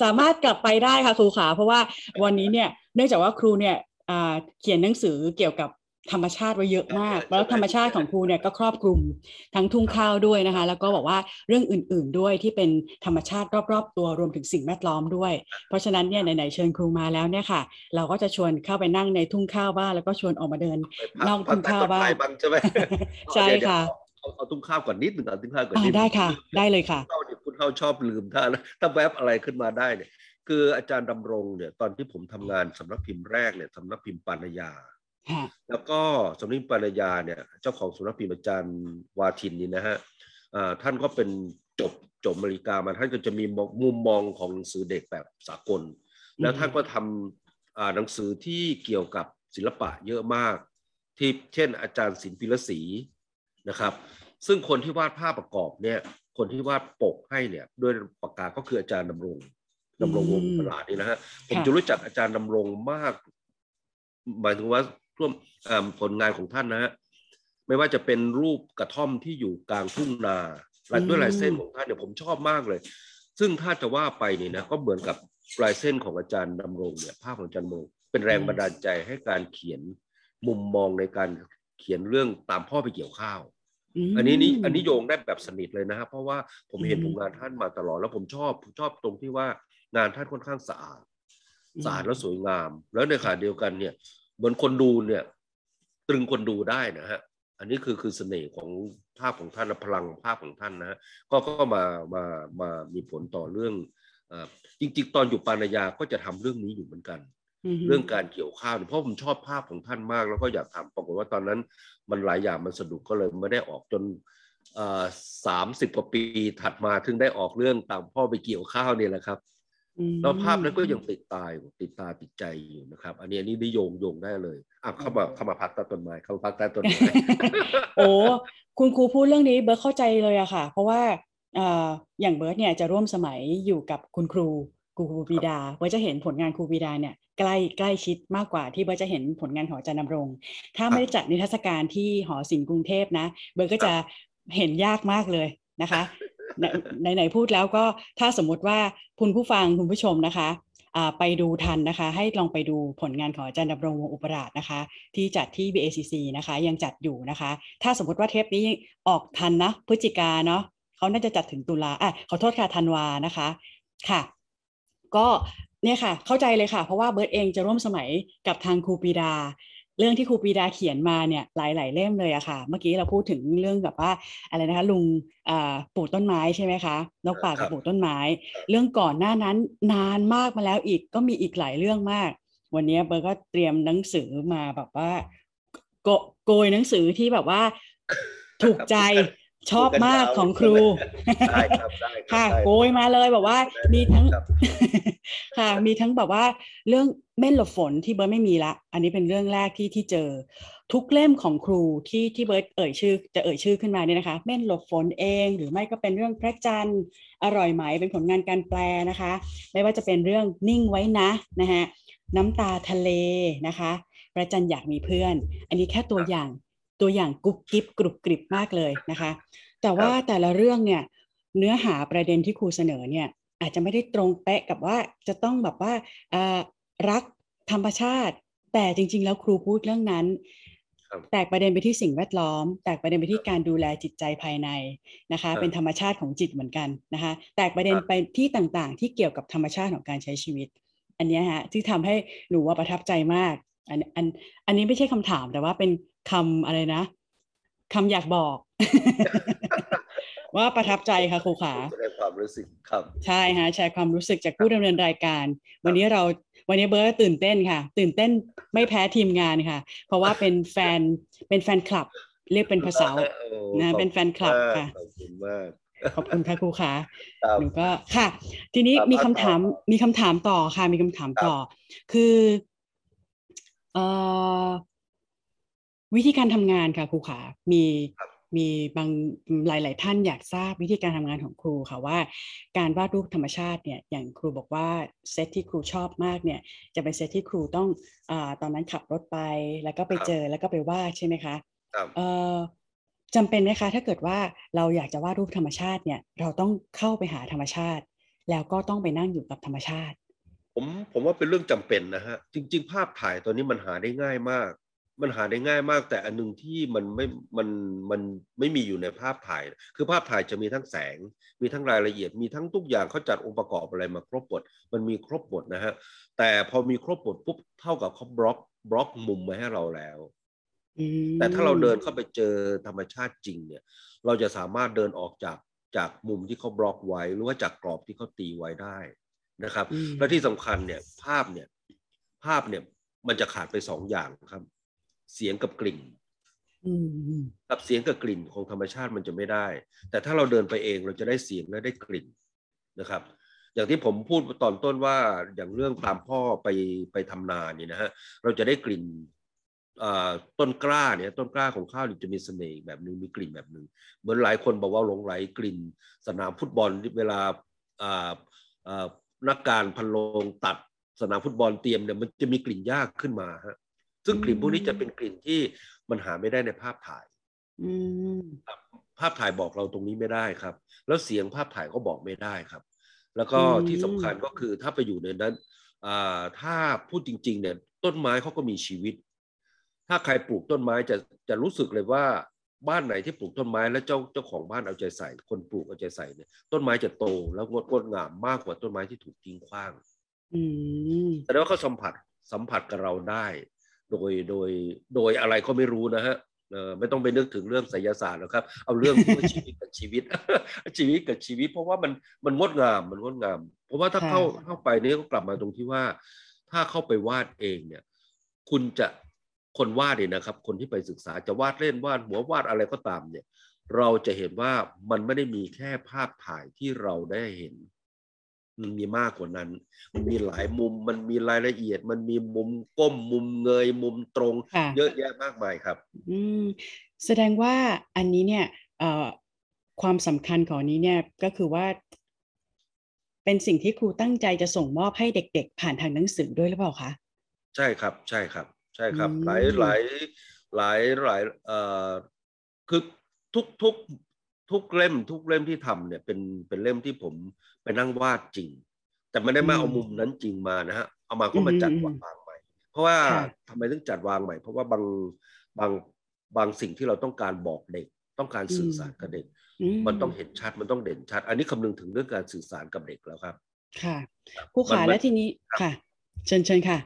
S1: สามารถกลับไปได้ค่ะครูขาเพราะว่าวันนี้เนี่ยเนื่องจากว่าครูเนี่ยอ่าเขียนหนังสือเกี่ยวกับ ธรรมชาติไว้เยอะมาก แล้วธรรมชาติของครูเนี่ยก็ครอบคลุมทั้งทุ่งข้าวด้วยนะคะ แล้วก็บอกว่าเรื่องอื่น ๆด้วยที่เป็นธรรมชาติรอบๆ ตัวรวมถึงสิ่งแวดล้อมด้วย เพราะฉะนั้นเนี่ยไหนๆเชิญครูมาแล้วเนี่ยค่ะ เราก็จะชวนเข้าไปนั่งในทุ่งข้าวบ้างแล้วก็ชวนออกมาเดินนอกทุ่งข้าวบ้าง
S2: ไปบ้างใช่ไหม
S1: ใช่ค่ะ
S2: เอาเอาทุ่งข้าวก่อนนิดหนึ่งเอาทุ่งข้าวก่อน
S1: อ่า
S2: นิดหนึ่ง
S1: ได้ค่ะ ได้เลยค่ะ
S2: เข้าเนี่ยคุณเข้าชอบลืมถ้านะถ้าแวบอะไรขึ้นมาได้เนี่ย คืออาจารย์ดำรงเนี่ยตอนที่ผมทำงานสำนักพิมพ์แรกเนี่ยสำนักพิมพ์ปานยา
S1: ค่ะ
S2: แล้วก็สำนักพิมพ์ปานยาเนี่ย เจ้าของสำนักพิมพ์อาจารย์วาทินนี่นะฮะอ่าท่านก็เป็นจบจบอเมริกามาท่านก็จะมีมุมมองของหนังสือเด็กแบบสากล แล้วท่านก็ทำอ่าหนังสือที่เกี่ยวกับศิลปะเยอะมาก ที่เช่น อาจารย์ศิลปิลศรีนะครับ ซึ่งคนที่วาดภาพประกอบเนี่ย คนที่วาดปกให้เนี่ยด้วยปากกาก็คืออาจารย์ดำรงดำรงวงศ์ประหลาดนี่นะฮะผม
S1: ค่ะ
S2: จะรู้จักอาจารย์ดำรงมากหมายถึงว่า ร่วมอ่าผลงานของท่านนะฮะไม่ว่าจะเป็นรูปกระท่อมที่อยู่กลางทุ่งนาลายด้วยลายเส้นของท่านเนี่ยผมชอบมากเลย ซึ่งถ้าจะว่าไปเนี่ยนะก็เหมือนกับลายเส้นของอาจารย์ดำรงเนี่ยภาพของอาจารย์ดำรงเป็นแรงบันดาลใจให้การเขียนมุมมองในการเขียนเรื่องตามพ่อไปเกี่ยวข้าว
S1: ม
S2: อันนี้นี่อันนี้โยงได้แบบสนิทเลยนะครับเพราะว่าผมเห็น
S1: อืม
S2: ผลงานท่านมาตลอดแล้วผมชอบผมชอบตรงที่ว่างานท่านค่อนข้างสะอาดสะอาดแล้วสวยงาม แล้วในขณะเดียวกันเนี่ย เหมือนคนดูเนี่ย ตรึงคนดูได้นะฮะอันนี้คือคือเสน่ห์ของภาพของท่านและพลังภาพของท่านนะฮะก็ก็มามามามีผลต่อเรื่องเอ่อจริง ๆ ตอนอยู่ปานายาก็จะทำเรื่องนี้อยู่เหมือนกัน
S1: ม
S2: เรื่องการเกี่ยวข้าวเนี่ยเพราะผมชอบภาพของท่านมาก แล้วก็อยากทำปรากฏว่าตอนนั้น มันหลายอย่างมันสะดุดก็เลยไม่ได้ออกจนสามสิบกว่าปีถัดมาถึงได้ออกเรื่องตามพ่อไปเกี่ยวข้าวเนี่ยแหละครับ
S1: อืม
S2: แล้วภาพนั้นก็ยังติดตาอยู่ติดตาติดใจอยู่นะครับ อันนี้อันนี้ได้โยงโยงได้เลยอะเข้ามาเข้ามาพักใต้ต้นไม้เข้ามาพักใต้ต้นไม้
S1: โอ้คุณครูพูดเรื่องนี้เบิร์ตเข้าใจเลยอะค่ะ เพราะว่าเอ่ออย่างเบิร์ตเนี่ยจะร่วมสมัยอยู่กับคุณครูครูครูปีดาเบิร์ตจะเห็นผลงานครูปีดาเนี่ยใกล้ใกล้ชิดมากกว่าที่เบิร์ตจะเห็นผลงานของอาจารย์ดำรง ถ้าไม่ได้จัดนิทรรศการที่หอศิลป์กรุงเทพนะ เบิร์ตก็จะเห็นยากมากเลยนะคะ ไหนไหนๆพูดแล้วก็ถ้าสมมติว่าคุณผู้ฟังคุณผู้ชมนะคะไปดูทันนะคะ ให้ลองไปดูผลงานของอาจารย์ดำรงวงอุปราชนะคะ ที่จัดที่ BACC นะคะ ยังจัดอยู่นะคะ ถ้าสมมติว่าเทปนี้ออกทันนะพฤศจิกาเนาะเขาน่าจะจัดถึงตุลาอะขอโทษค่ะธันวานะคะค่ะ ก็เนี่ยค่ะ เข้าใจเลยค่ะ เพราะว่าเบิร์ตเองจะร่วมสมัยกับทางครูปีดา เรื่องที่ครูปีดาเขียนมาเนี่ยหลาย ๆ เล่มเลยอะค่ะ เมื่อกี้เราพูดถึงเรื่องแบบว่าอะไรนะคะลุงอ่าปลูกต้นไม้ใช่ไหมคะนกป่า
S2: ครั
S1: กับบปลูกต้นไม้ เรื่องก่อนหน้านั้นนานมากมาแล้วอีกก็มีอีกหลายเรื่องมาก วันนี้เบิร์ตก็เตรียมหนังสือมาแบบว่าโกโกยหนังสือที่แบบว่าถูกใจ ชอบมากของครู
S2: ได้ครับได้รับ
S1: ค่ะ
S2: ได้
S1: โกยมาเลยแบบว่า มีทั้ง
S2: ครับ
S1: ค่ะ มีทั้งแบบว่า เรื่องเม่นหลบฝนที่เบิร์ตไม่มีละ อันนี้เป็นเรื่องแรกที่ที่เจอ ทุกเล่มของครูที่ที่เบิร์ตเอ่ยชื่อ จะเอ่ยชื่อขึ้นมาเนี่ยนะคะ เม่นหลบฝนเอง หรือไม่ก็เป็นเรื่องพระจันทร์อร่อยไหมเป็นผลงานการแปลนะคะ ไม่ว่าจะเป็นเรื่องนิ่งไว้นะนะฮะน้ำตาทะเลนะคะพระจันทร์อยากมีเพื่อน อันนี้แค่ตัวอย่าง ตัวอย่างกุ๊บกิ๊บกรุบกริบมากเลยนะคะ แต่ว่าแต่ละเรื่องเนี่ยเนื้อหาประเด็นที่ครูเสนอเนี่ยอาจจะไม่ได้ตรงเป๊ะกับว่าจะต้องแบบว่าเอ่อรักธรรมชาติ แต่จริง ๆ แล้วครูพูดเรื่องนั้น
S2: ครับ
S1: แตกประเด็นไปที่สิ่งแวดล้อม แตกประเด็นไปที่การดูแลจิตใจภายในนะคะ
S2: ครับ
S1: เป็นธรรมชาติของจิตเหมือนกันนะคะ แตกประเด็น
S2: ครับ
S1: ไปที่ต่างๆ ที่เกี่ยวกับธรรมชาติของการใช้ชีวิต อันเนี้ยฮะที่ทำให้หนูว่าประทับใจมากอันอันอันนี้ไม่ใช่คำถามแต่ว่าเป็น คำอะไรนะคำอยากบอก ว่าประทับใจค่ะครูขา
S2: แสดงความรู้สึกครับ
S1: ใช่ฮะแชร์ความรู้สึกจากผู้ดำเนินรายการ วันนี้เราวันนี้เบิร์ตตื่นเต้นค่ะ ตื่นเต้นไม่แพ้ทีมงานค่ะ เพราะว่าเป็นแฟนเป็นแฟนคลับ เรียกเป็นภาษา
S2: โอ้
S1: นะ
S2: ขอบ
S1: เป็นแฟนคลับ
S2: มาก
S1: ค่ะ
S2: ขอบคุณมาก
S1: ขอบคุณค่ะครูขา
S2: ครับ
S1: หนูก็ค่ะ ทีนี้
S2: ครับ
S1: มีคำ
S2: อะ
S1: ถาม
S2: ต่อ
S1: มีคำถามต่อค่ะมีคำถาม
S2: ครับ
S1: ต่อ คือเอ่อ วิธีการทำงานค่ะครูขามีมีบางหลาย ๆ ท่านอยากทราบวิธีการทำงานของครูค่ะว่า การวาดรูปธรรมชาติเนี่ยอย่างครูบอกว่าเซตที่ครูชอบมากเนี่ยจะเป็นเซตที่ครูต้องอาตอนนั้นขับรถไป แล้วก็ไป
S2: ครับ
S1: เจอแล้วก็ไปวาดใช่ไหมคะ
S2: ครับ
S1: เอ่อจำเป็นไหมคะถ้าเกิดว่าเราอยากจะวาดรูปธรรมชาติเนี่ยเราต้องเข้าไปหาธรรมชาติ แล้วก็ต้องไปนั่งอยู่กับธรรมชาติ
S2: ผมผมว่าเป็นเรื่องจำเป็นนะฮะจริง ๆ ภาพถ่ายตัวนี้มันหาได้ง่ายมาก มันหาได้ง่ายมากแต่อันหนึงที่มันไม่มันมันไม่มีอยู่ในภาพถ่าย คือภาพถ่ายจะมีทั้งแสง มีทั้งรายละเอียดมีทั้งทุกอย่างเขาจัดองค์ประกอบอะไรมาครบหมดมันมีครบหมดนะฮะแต่พอมีครบหมดปุ๊บเท่ากับเขาบล็อกบล็อกมุมไว้ให้เราแล้ว
S1: อืม
S2: แต่ถ้าเราเดินเข้าไปเจอธรรมชาติจริงเนี่ย เราจะสามารถเดินออกจากจากมุมที่เขาบล็อกไว้ หรือว่าจากกรอบที่เขาตีไว้ได้นะครับ
S1: อืม
S2: และที่สำคัญเนี่ยภาพเนี่ยภาพเนี่ยมันจะขาดไปสองอย่างครับ เสียงกับกลิ่น
S1: อืมอืม
S2: กับเสียงกับกลิ่นของธรรมชาติมันจะไม่ได้ แต่ถ้าเราเดินไปเองเราจะได้เสียงและได้กลิ่นนะครับ อย่างที่ผมพูดตอนต้นว่าอย่างเรื่องตามพ่อไปไปทำนาเนี่ยนะฮะเราจะได้กลิ่นอ่าต้นกล้าเนี่ยต้นกล้าของข้าวนี่จะมีเสน่ห์อีกแบบหนึ่งมีกลิ่นแบบหนึ่งเหมือนหลายคนบอกว่าหลงไหลกลิ่น สนามฟุตบอลที่เวลาอ่าอ่านักการพันโลงตัดสนามฟุตบอลเตรียมเนี่ยมันจะมีกลิ่นยากขึ้นมาฮะ ซึ่งกลิ่นพวกนี้จะเป็นกลิ่นที่มันหาไม่ได้ในภาพถ่าย
S1: อืม
S2: ภาพถ่ายบอกเราตรงนี้ไม่ได้ครับ แล้วเสียงภาพถ่ายก็บอกไม่ได้ครับ แล้วก็
S1: อืม
S2: ที่สำคัญก็คือถ้าไปอยู่ในนั้นอ่าถ้าพูดจริง ๆ เนี่ย ต้นไม้เขาก็มีชีวิต ถ้าใครปลูกต้นไม้จะจะรู้สึกเลยว่าบ้านไหนที่ปลูกต้นไม้แล้วเจ้าเจ้าของบ้านเอาใจใส่ คนปลูกเอาใจใส่เนี่ยต้นไม้จะโตแล้วงดงดงามมากกว่าต้นไม้ที่ถูกทิ้งขว้าง
S1: อืม
S2: แต่ว่าเขาสัมผัสสัมผัสกับเราได้ โดยโดยโดยอะไรก็ไม่รู้นะฮะเออไม่ต้องไปนึกถึงเรื่องไสยศาสตร์หรอกครับ เอาเรื่องชีวิตกับชีวิต ชีวิตกับชีวิต เพราะว่ามันมันงดงามมันงดงาม เพราะว่าถ้า
S1: ค่ะ
S2: เข้าเข้าไปเนี่ยก็กลับมาตรงที่ว่า ถ้าเข้าไปวาดเองเนี่ย คุณจะคนวาดเนี่ยนะครับ คนที่ไปศึกษาจะวาดเล่นวาดหัววาดอะไรก็ตามเนี่ย เราจะเห็นว่ามันไม่ได้มีแค่ภาพถ่ายที่เราได้เห็น มันมีมากกว่านั้น มันมีหลายมุม มันมีรายละเอียด มันมีมุมก้มมุมเงยมุมตรง
S1: ค่ะ
S2: เยอะแยะมากมายครับ
S1: อืมแสดงว่าอันนี้เนี่ยเอ่อความสำคัญของอันนี้เนี่ยก็คือว่า เป็นสิ่งที่ครูตั้งใจจะส่งมอบให้เด็ก ๆ ผ่านทางหนังสือด้วยหรือเปล่าคะ
S2: ใช่ครับ ใช่ครับ ใช่ครับ
S1: อืม
S2: หลายหลายหลายหลายเอ่อคือทุกทุก ทุกเล่ม ทุกเล่มที่ทำเนี่ยเป็นเป็นเล่มที่ผมไปนั่งวาดจริง แต่ไม่ได้มาเอามุมนั้นจริงมานะฮะเอามาก็มาจัดวางใหม่ เพราะว่า
S1: ค่ะ
S2: ทำไมต้องจัดวางใหม่ เพราะว่าบางบางบางสิ่งที่เราต้องการบอกเด็ก ต้องการสื่อสารกับเด็ก
S1: อื
S2: มันต้องเห็นชัดมันต้องเด่นชัด อันนี้คำนึงถึงเรื่องการสื่อสารกับเด็กแล้วครับ
S1: ค่ะครู
S2: มัน
S1: ขา
S2: มัน
S1: และทีนี้ค่ะ เชิญเชิญค่ะ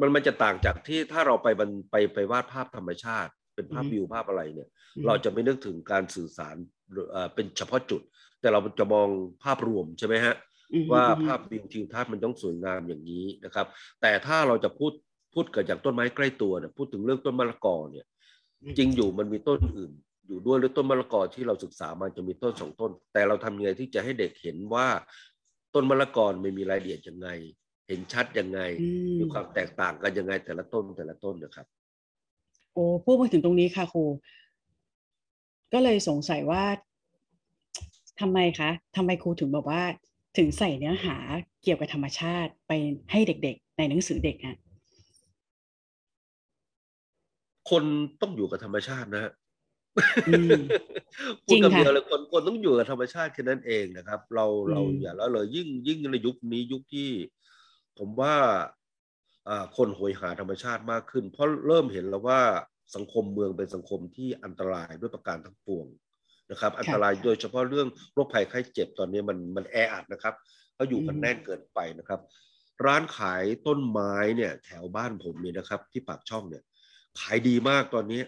S2: มันมันจะต่างจากที่ถ้าเราไปบันไปไปวาดภาพธรรมชาติ เป็นภาพ
S1: อืม
S2: วิวภาพอะไรเนี่ย
S1: อืม
S2: เราจะไม่นึกถึงการสื่อสารหรือเอ่อเป็นเฉพาะจุด แต่เราจะมองภาพรวมใช่ไหมฮะ
S1: อืม
S2: ว่า
S1: อืม
S2: ภาพวิวทิวทัศน์มันต้องสวยงามอย่างนี้นะครับ แต่ถ้าเราจะพูดพูดเกิดจากต้นไม้ใกล้ตัวเนี่ยพูดถึงเรื่องต้นมะละกอเนี่ย จริงอยู่มันมีต้นอื่น อยู่ด้วยหรือต้นมะละกอที่เราศึกษามันจะมีต้นสองต้น แต่เราทำยังไงที่จะให้เด็กเห็นว่าต้นมะละกอไม่มีรายละเอียดยังไง เห็นชัดยังไง
S1: อืม
S2: มีความแตกต่างกันยังไงแต่ละต้นแต่ละต้นนะครับ
S1: โอ้พูดมาถึงตรงนี้ค่ะครู ก็เลยสงสัยว่าทำไมคะทำไมครูถึงบอกว่าถึงใส่เนื้อหาเกี่ยวกับธรรมชาติไปให้เด็กๆ ในหนังสือเด็กอะ
S2: คนต้องอยู่กับธรรมชาตินะฮะ
S1: อืม
S2: พูด
S1: จริง
S2: คำ
S1: ค่ะ
S2: เดียวเลยคนคนต้องอยู่กับธรรมชาติแค่นั้นเองนะครับ เราเรา
S1: อืม
S2: อย่าละเลยยิ่งยิ่งในยุคนี้ยุคที่ ผมว่าอ่าคนโหยหาธรรมชาติมากขึ้น เพราะเริ่มเห็นแล้วว่า สังคมเมืองเป็นสังคมที่อันตรายด้วยประการทั้งปวงนะครับ อันตรายโดยเฉพาะเรื่องโรคภัยไข้เจ็บตอนนี้มันมันแออัดนะครับเขาอยู่กันแน่นเกินไปนะครับ ร้านขายต้นไม้เนี่ย แถวบ้านผมเนี่ยนะครับ ที่ปากช่องเนี่ย ขายดีมากตอนนี้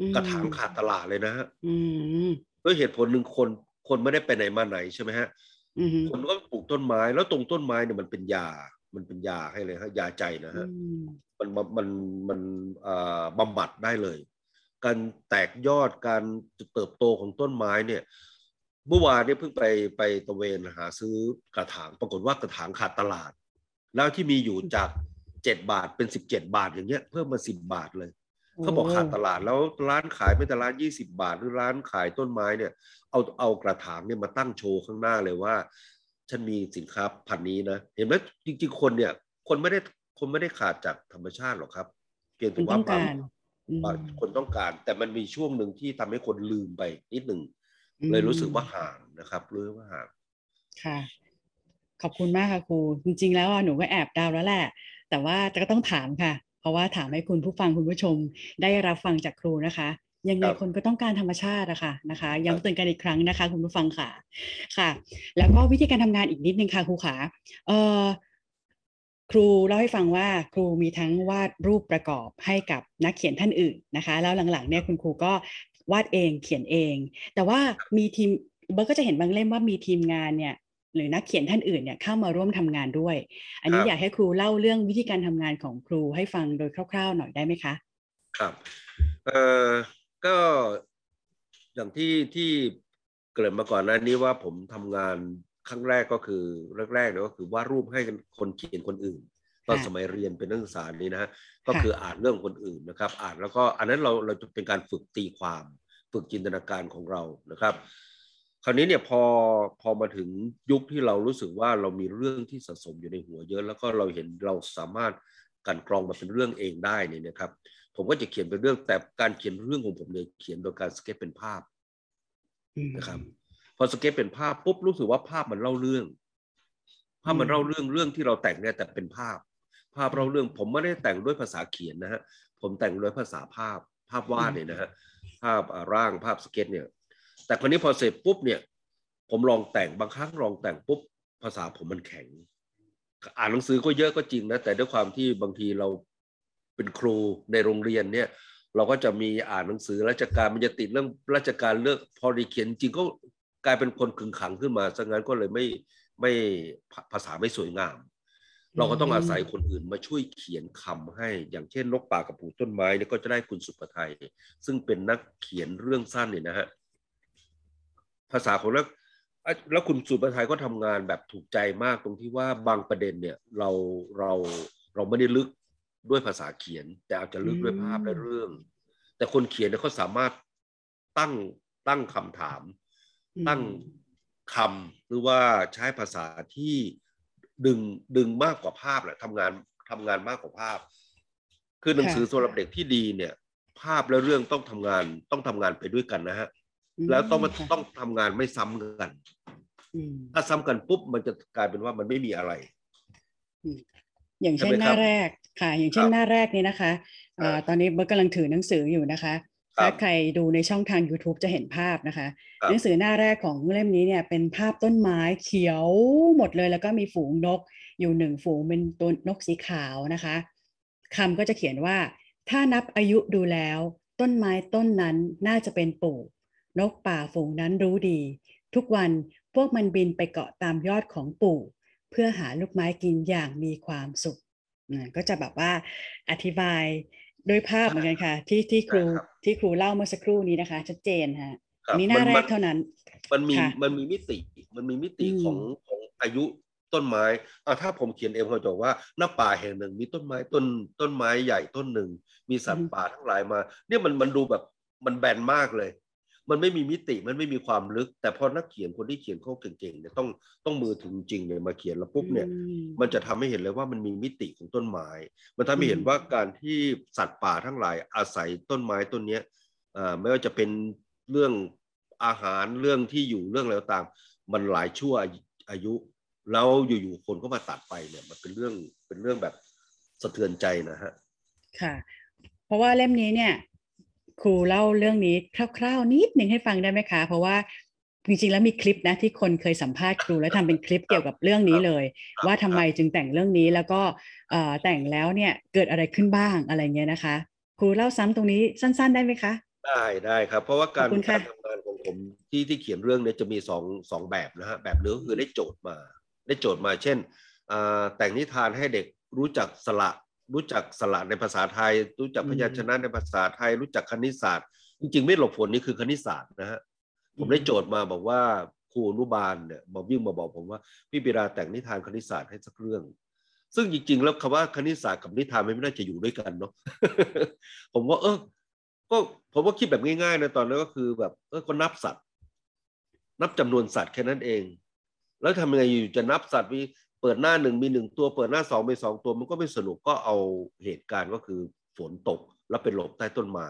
S1: อืม
S2: กระถางขาดตลาดเลยนะฮะ
S1: อืม
S2: ด้วยเหตุผลหนึ่งคนคนไม่ได้ไปไหนมาไหนใช่ไหมฮะ
S1: อืม
S2: คนก็ปลูกต้นไม้แล้วตรงต้นไม้เนี่ยมันเป็นยา มันเป็นยาให้เลยฮะยาใจนะฮะ
S1: อื มั
S2: นมันมันบำบัดได้เลย การแตกยอดการเติบโตของต้นไม้เนี่ยเมื่อวานเนี่ยเพิ่งไปไปตะเวนหาซื้อกระถาง ปรากฏว่ากระถางขาดตลาด แล้วที่มีอยู่จากเจ็ดบาทเป็นสิบเจ็ดบาทอย่างเงี้ยเพิ่มมาสิบบาทเลยเขาบอกขาดตลาดแล้วร้านขายไม่แต่ร้านยี่สิบาท หรือร้านขายต้นไม้เนี่ย เอาเอากระถางเนี่ยมาตั้งโชว์ข้างหน้าเลยว่า ฉันมีสินค้าพันนี้นะ เห็นไหมจริง ๆ คนเนี่ย คนไม่ได้ คนไม่ได้ขาดจากธรรมชาติหรอกครับ เพียง
S1: คุ
S2: แต่
S1: ณ
S2: ว่า
S1: ต้องการอืม
S2: บางคนต้องการ แต่มันมีช่วงหนึ่งที่ทำให้คนลืมไปนิดหนึ่ง
S1: อืม
S2: เลยรู้สึกว่าห่างนะครับรู้สึกว่าห่าง
S1: ค่ะ ขอบคุณมากค่ะครูจริง ๆ แล้วอะหนูก็แอบเดาแล้วแหละ แต่ว่าก็ต้องถามค่ะ เพราะว่าถามให้คุณผู้ฟังคุณผู้ชมได้รับฟังจากครูนะคะยังไง
S2: ครับ
S1: คนก็ต้องการธรรมชาติอะค่ะนะคะย้ำเตือนกันอีกครั้งนะคะ คุณผู้ฟังค่ะค่ะ แล้วก็วิธีการทำงานอีกนิดนึงค่ะครูขาเอ่อ ครูเล่าให้ฟังว่าครูมีทั้งวาดรูปประกอบให้กับนักเขียนท่านอื่นนะคะ แล้วหลังๆเนี่ยคุณครูก็วาดเองเขียนเอง แต่ว่ามีทีมเบิร์ตก็จะเห็นบางเล่มว่ามีทีมงานเนี่ยหรือนักเขียนท่านอื่นเนี่ยเข้ามาร่วมทำงานด้วย อันนี้
S2: ครับ
S1: อยากให้ครูเล่าเรื่องวิธีการทำงานของครูให้ฟังโดยคร่าวๆหน่อยได้ไหมคะ
S2: ครับเอ่อก็อย่างที่ที่เกริ่นมาก่อนหน้านี้ว่าผมทำงาน ครั้งแรกก็คือแรกๆเนี่ยก็คือวาดรูปให้คนเขียนคนอื่น ตอนสมัยเรียนเป็นนักศึกษานี้นะก็
S1: คื
S2: ออ่านเรื่องคนอื่นนะครับ อ่านแล้วก็อันนั้นเราเราจะเป็นการฝึกตีความ ฝึกจินตนาการของเรานะครับ คราวนี้เนี่ยพอพอมาถึงยุคที่เรารู้สึกว่าเรามีเรื่องที่สะสมอยู่ในหัวเยอะ แล้วก็เราเห็นเราสามารถกันกรองมาเป็นเรื่องเองได้เนี่ยนะครับ ผมก็จะเขียนเป็นเรื่องแต่การเขียนเรื่องของผมเนี่ยเขียนโดยการสเก็ตเป็นภาพนะครับ พอสเก็ตเป็นภาพปุ๊บรู้สึกว่าภาพมันเล่าเรื่อง ภาพมัน
S1: อืม
S2: เล่าเรื่องเรื่องที่เราแต่งเนี่ยแต่เป็นภาพ ภาพเล่าเรื่องผมไม่ได้แต่งด้วยภาษาเขียนนะฮะผมแต่งด้วยภาษาภาพ ภาพวาดเนี่ยนะฮะภาพอ่าร่างภาพสเก็ตเนี่ย แต่คราวนี้พอเสร็จปุ๊บเนี่ย ผมลองแต่งบางครั้งลองแต่งปุ๊บภาษาผมมันแข็ง อ่านหนังสือก็เยอะก็จริงนะแต่ด้วยความที่บางทีเราเป็นครูในโรงเรียนเนี่ย เราก็จะมีอ่านหนังสือราชการมันจะติดเรื่องราชการเลือกพอดีเขียนจริงก็ กลายเป็นคนขึงขังขึ้นมาซะงั้นก็เลยไม่ไม่ภาษาไม่สวยงาม เราก็ต้องอาศัยคนอื่นมาช่วยเขียนคำให้ อย่างเช่นนกป่ากับปลูกต้นไม้เนี่ยก็จะได้คุณสุภไทย ซึ่งเป็นนักเขียนเรื่องสั้นเนี่ยนะฮะภาษาของแล้วอะแล้วคุณสุภไทยก็ทำงานแบบถูกใจมากตรงที่ว่าบางประเด็นเนี่ยเราเราเราไม่ได้ลึกด้วยภาษาเขียน แต่อาจจะลึกด้วยภาพและเรื่อง แต่คนเขียนเนี่ยเขาสามารถตั้งตั้งคำถาม ตั้งคำหรือว่าใช้ภาษาที่ดึงดึงมากกว่าภาพแหละทำงานทำงานมากกว่าภาพ คือหนังสือสำหรับเด็กที่ดีเนี่ย ภาพและเรื่องต้องทำงานต้องทำงานไปด้วยกันนะฮะแล้วต้องมา
S1: ค่ะ
S2: ต้องทำงานไม่ซ้ำกัน
S1: อืม
S2: ถ้าซ้ำกันปุ๊บมันจะกลายเป็นว่ามันไม่มีอะไร
S1: อย่างเช่น
S2: ใช่ไหม
S1: ห
S2: ครั
S1: น้า
S2: บ
S1: แรกค่ะ อย่างเช่น
S2: ครับ
S1: หน้าแรกนี้นะคะเอ่อ
S2: ครับ
S1: ตอนนี้เบิร์ตกำลังถือหนังสืออยู่นะคะ
S2: ครับ
S1: ถ้าใครดูในช่องทาง YouTube จะเห็นภาพนะคะ
S2: ครับ
S1: หนังสือหน้าแรกของเล่มนี้เนี่ยเป็นภาพต้นไม้เขียวหมดเลย แล้วก็มีฝูงนกอยู่หนึ่งฝูงเป็นตัวนกสีขาวนะคะคำก็จะเขียนว่า ถ้านับอายุดูแล้ว ต้นไม้ต้นนั้นน่าจะเป็นปู่นกป่าฝูงนั้นรู้ดี ทุกวันพวกมันบินไปเกาะตามยอดของปู่ เพื่อหาลูกไม้กินอย่างมีความสุขอ่าก็จะแบบว่าอธิบาย ด้วยภาพเหมือนกันค่ะ ที่ที่ครู
S2: ใช่ครับ
S1: ที่ครูเล่าเมื่อสักครู่นี้นะคะ ชัดเจนฮะ
S2: ครับ
S1: อันนี้หน้า
S2: มัน
S1: แร
S2: มั
S1: ก
S2: น
S1: เท่านั้น
S2: มันมี
S1: ค่ะ
S2: มันมีมิติมันมีมิติ
S1: อืม
S2: ของของอายุต้นไม้อ่าถ้าผมเขียนเองผมจะบอกว่าหน้าป่าแห่งหนึ่งมีต้นไม้ต้นต้นไม้ใหญ่ต้นหนึ่ง มีสัตว์ป่าทั้งหลายมา เนี่ยมันมันดูแบบมันแบนมากเลย มันไม่มีมิติมันไม่มีความลึก แต่พอนักเขียนคนที่เขียนเขาเก่งๆเนี่ยต้องต้องมือถึงจริงเนี่ยมาเขียนแล้วปุ๊บเนี่ย
S1: อืม
S2: มันจะทำให้เห็นเลยว่ามันมีมิติของต้นไม้ มันทำให้เห็น
S1: อืม
S2: ว่าการที่สัตว์ป่าทั้งหลายอาศัยต้นไม้ต้นเนี้ยอ่าไม่ว่าจะเป็นเรื่องอาหารเรื่องที่อยู่เรื่องอะไรก็ตามมันหลายชั่วอายุแล้วอยู่ๆคนก็มาตัดไปเนี่ย มันเป็นเรื่องเป็นเรื่องแบบสะเทือนใจนะฮะ
S1: ค่ะ เพราะว่าเล่มนี้เนี่ย ครูเล่าเรื่องนี้คร่าวๆนิดหนึ่งให้ฟังได้ไหมคะ เพราะว่าจริงๆแล้วมีคลิปนะที่คนเคยสัมภาษณ์ครูแล้วทำเป็นคลิปเกี่ยวกับเรื่องนี้เลย
S2: ครับ
S1: ว่าทำไมจึงแต่งเรื่องนี้แล้วก็เอ่อแต่งแล้วเนี่ยเกิดอะไรขึ้นบ้างอะไรเงี้ยนะคะ ครูเล่าซ้ำตรงนี้สั้น ๆ ได้ไหมคะ
S2: ได้ได้ครับ เพราะว่าการ
S1: ขอบคุณค่ะ
S2: การทำงานของผมที่ที่เขียนเรื่องเนี้จะมีสองสองแบบนะฮะแบบหนึงก็คือได้โจทย์มา ได้โจทย์มา เช่นอ่าแต่งนิทานให้เด็กรู้จักสระ รู้จักสระในภาษาไทย รู้จักพยัญชนะในภาษาไทย รู้จักคณิตศาสตร์ จริง ๆ ไม่หลบฝนนี่คือคณิตศาสตร์นะฮะผมได้โจทย์มาบอกว่าครูอนุบาลเนี่ยบอกยิ่งมาบอกผมว่าพี่ปิราแต่งนิทานคณิตศาสตร์ให้สักเรื่อง ซึ่งจริง ๆ แล้วคำว่าคณิตศาสตร์กับนิทานมันไม่น่าจะอยู่ด้วยกันเนาะผมว่าเออก็ผมว่าคิดแบบง่ายๆนะตอนนั้นก็คือแบบเออก็นับสัตว์ นับจำนวนสัตว์แค่นั้นเอง แล้วทำยังไงอยู่จะนับสัตว์มี เปิดหน้าหนึ่งมีหนึ่งตัวเปิดหน้าสองมีสองตัวมันก็ไม่สนุกก็เอาเหตุการณ์ก็คือฝนตกแล้วเป็นหลบใต้ต้นไม้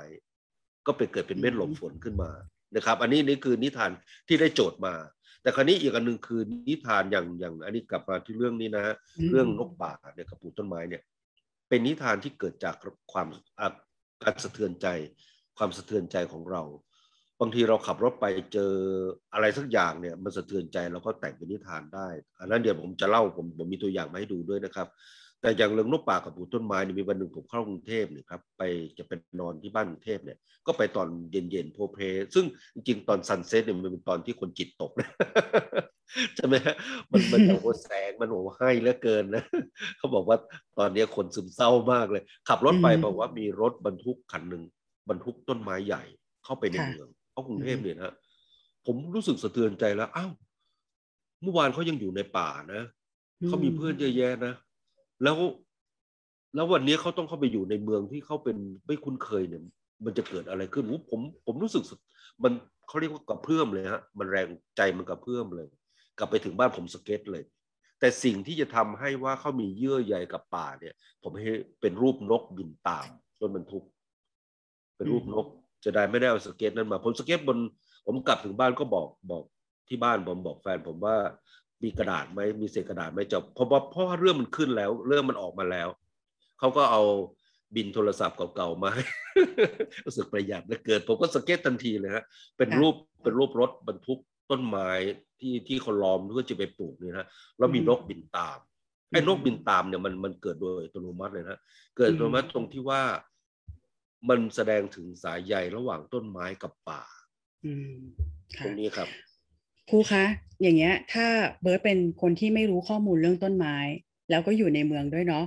S2: ก็เป็นเกิดเป็นเม็ดหลบฝนขึ้นมานะครับ อันนี้นี่คือนิทานที่ได้โจทย์มา แต่คราวนี้อีกอันหนึ่งคือนิทานอย่างอย่างอันนี้กลับมาที่เรื่องนี้นะฮะ
S1: อืม
S2: เรื่องนกป่าเนี่ยกับปลูกต้นไม้เนี่ย เป็นนิทานที่เกิดจากความอะการสะเทือนใจ ความสะเทือนใจของเรา บางทีเราขับรถไปเจออะไรสักอย่างเนี่ยมันสะเทือนใจเราก็แต่งเป็นนิทานได้ อันนั้นเดี๋ยวผมจะเล่าผมผมมีตัวอย่างมาให้ดูด้วยนะครับ แต่อย่างเรื่องนกป่ากับปลูกต้นไม้เนี่ยมีวันหนึ่งผมเข้ากรุงเทพเนี่ยครับไปจะเป็นนอนที่บ้านกรุงเทพเนี่ยก็ไปตอนเย็นๆโพล้เพล้ ซึ่งจริงๆตอน sunset เนี่ยมันเป็นตอนที่คนจิตตกนะใช่ไหมฮะมันมันโอ้โหแสงมันโอ้โหให้เหลือเกินนะเขาบอกว่าตอนนี้คนซึมเศร้ามากเลย ขับรถไป
S1: อืม
S2: บอกว่ามีรถบรรทุกคันหนึ่งบรรทุกต้นไม้ใหญ่เข้าไปใน
S1: ค่ะ
S2: เมือง เข้ากรุงเทพ
S1: อืม
S2: เนี่ยนะผมรู้สึกสะเทือนใจแล้วอ้าวเมื่อวานเขายังอยู่ในป่านะเขามีเพื่อนเยอะแยะนะแล้วแล้ววันนี้เขาต้องเข้าไปอยู่ในเมืองที่เขาเป็นไม่คุ้นเคยเนี่ย มันจะเกิดอะไรขึ้นอู้ผมผมรู้สึกสุดมันเขาเรียกว่ากระเพื่อมเลยฮะมันแรงใจมันกระเพื่อมเลย กลับไปถึงบ้านผมสเก็ตเลย แต่สิ่งที่จะทำให้ว่าเขามีเยื่อใยกับป่าเนี่ย ผมให้เป็นรูปนกบินตามรถบรรทุก เป็นรูปนก จะได้ไม่ได้เอาสเก็ตนั้นมาผมสเก็ตบน ผมกลับถึงบ้านก็บอกบอกที่บ้านผมบอกแฟนผมว่ามีกระดาษไหมมีเศษกระดาษไหมจะเพราะว่าเพราะว่าเรื่องมันขึ้นแล้ว เรื่องมันออกมาแล้วเขาก็เอาบิลโทรศัพท์เก่าๆมาให้รู้สึกประหยัดเหลือเกินผมก็สเก็ตทันทีเลยฮะเป็น
S1: ค่ะ
S2: รูปเป็นรูปรถบรรทุกต้นไม้ที่ที่เขาล้อมเพื่อจะไปปลูกเนี่ยนะแล้วมี
S1: อืม
S2: นกบินตามไอ้
S1: อืม
S2: นกบินตามเนี่ยมันมันเกิดโดยอัตโนมัติเลยนะเกิดอัตโนมัติ
S1: อืม
S2: ตรงที่ว่า มันแสดงถึงสายใยระหว่างต้นไม้กับป่า
S1: อืม
S2: ต
S1: ค่ะ
S2: รงนี้ครับ
S1: ครูคะ อย่างเงี้ย ถ้าเบิร์ตเป็นคนที่ไม่รู้ข้อมูลเรื่องต้นไม้ แล้วก็อยู่ในเมืองด้วยเนาะ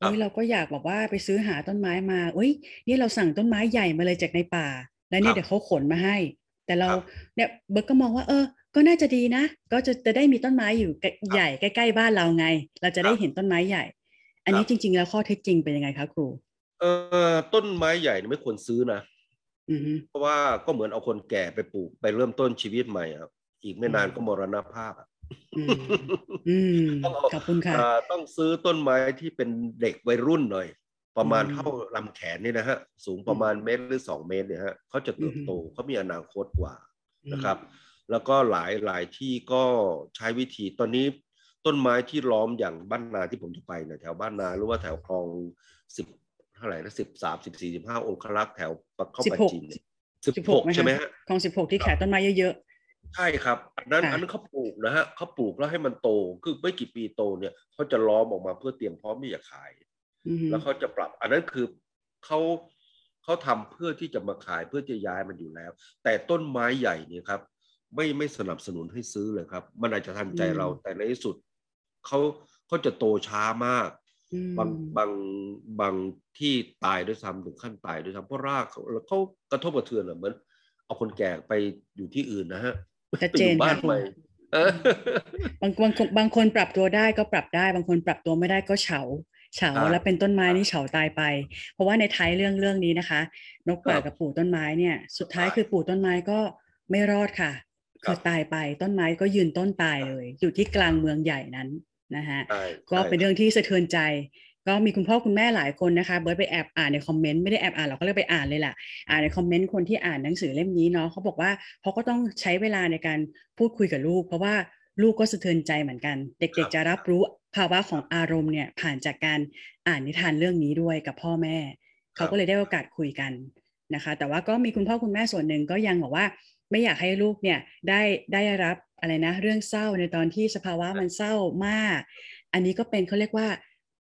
S2: ครับ
S1: เอ้ยเราก็อยากแบบว่าไปซื้อหาต้นไม้มาเอ้ยนี่เราสั่งต้นไม้ใหญ่มาเลยจากในป่า แล้วเนี่ยเดี๋ยวเขาขนมาให้ แต่เรา
S2: ครับ
S1: เนี่ยเบิร์ตก็มองว่า เออ ก็น่าจะดีนะ ก็จะจะได้มีต้นไม้อยู่ใกล้ใหญ่ใกล้ๆบ้านเราไง เราจะได้เห็นต้นไม้ใหญ่ อันนี้จริง ๆ แล้วข้อเท็จจริงเป็นยังไงคะครู
S2: เออต้นไม้ใหญ่เนี่ยไม่ควรซื้อนะ
S1: อือฮึ
S2: เพราะว่าก็เหมือนเอาคนแก่ไปปลูกไปเริ่มต้นชีวิตใหม่ครับอีกไม่นาน
S1: อืม
S2: ก็มรณภาพอะ
S1: อืมอืม
S2: ต้องเอา
S1: ขอบคุณค่ะ
S2: อ่าต้องซื้อต้นไม้ที่เป็นเด็กวัยรุ่นหน่อย ประมาณ
S1: อืม
S2: เท่าลำแขนนี่นะฮะ สูงประมาณเมตรหรือสองเมตรเนี่ยฮะเขาจะเติบโต
S1: อืม
S2: เขามีอนาคตกว่านะครับ แล้วก็หลายหลายที่ก็ใช้วิธีตอนนี้ต้นไม้ที่ล้อมอย่างบ้านนาที่ผมจะไปเนี่ยแถวบ้านนาหรือว่าแถวคลองสิบเท่าไหร่นะสิบสามสิบสี่สิบห้าองคลักษ์แถวปะเข้าปาจีนเนี่ยสิบ
S1: สิบ
S2: ห
S1: ห
S2: ก
S1: กไหม
S2: ใช่ไหม
S1: คะ
S2: ฮะ
S1: คลองสิบหกที่ขายต้นไม้เยอะ
S2: ใช่ครับ อันนั้น
S1: ค่ะ
S2: อันนั้นเขาปลูกนะฮะเขาปลูกแล้วให้มันโตคือไม่กี่ปีโตเนี่ยเขาจะล้อมออกมาเพื่อเตรียมพร้อมที่จะขาย
S1: ๆอือฮึ
S2: แล้วเขาจะปรับ อันนั้นคือเขาเขาทำเพื่อที่จะมาขายเพื่อจะย้ายมันอยู่แล้ว แต่ต้นไม้ใหญ่เนี่ยครับ ไม่ไม่สนับสนุนให้ซื้อเลยครับ มันอาจจะทันใจเราแต่ในที่สุดเขาเขาจะโตช้ามาก
S1: อืม
S2: บางบางบางที่ตายด้วยซ้ำถึงขั้นตายด้วยซ้ำเพราะรากเขาเขากระทบกระเทือนอะเหมือน เอาคนแก่ไปอยู่ที่อื่นนะฮะ
S1: ชัด
S2: ไป
S1: เจ
S2: อนยู่บ้า
S1: ค่ะ
S2: น
S1: ครู
S2: ใหม่เออบา
S1: งบางคนบางคนปรับตัวได้ก็ปรับได้ บางคนปรับตัวไม่ได้ก็เฉาเฉาแล้วเป็นต้นไม้นี่เฉาตายไป เพราะว่าในท้ายเรื่องเรื่องนี้นะคะ นกป่ากับปู่ต้นไม้เนี่ย สุดท้ายคือปู่ต้นไม้ก็ไม่รอดค่ะคือตายไปต้นไม้ก็ยืนต้นตายเลย อยู่ที่กลางเมืองใหญ่นั้น นะคะ
S2: ใช่
S1: ก็
S2: ใช่
S1: เป็นเรื่องที่สะเทือนใจ ก็มีคุณพ่อคุณแม่หลายคนนะคะเบิร์ตไปแอบอ่านในคอมเมนต์ไม่ได้แอบอ่านหรอกเขาเรียกไปอ่านเลยล่ะอ่านในคอมเมนต์คนที่อ่านหนังสือเล่มนี้เนาะเขาบอกว่าเขาก็ต้องใช้เวลาในการพูดคุยกับลูก เพราะว่าลูกก็สะเทือนใจเหมือนกัน เด็กๆจะรับรู้ภาวะของอารมณ์เนี่ยผ่านจากการอ่านนิทานเรื่องนี้ด้วยกับพ่อแม่ เขาก็เลยได้โอกาสคุยกันนะคะ แต่ว่าก็มีคุณพ่อคุณแม่ส่วนหนึ่งก็ยังบอกว่าไม่อยากให้ลูกเนี่ยได้ได้รับ อะไรนะเรื่องเศร้าในตอนที่สภาวะมันเศร้ามาก อันนี้ก็เป็นเขาเรียกว่า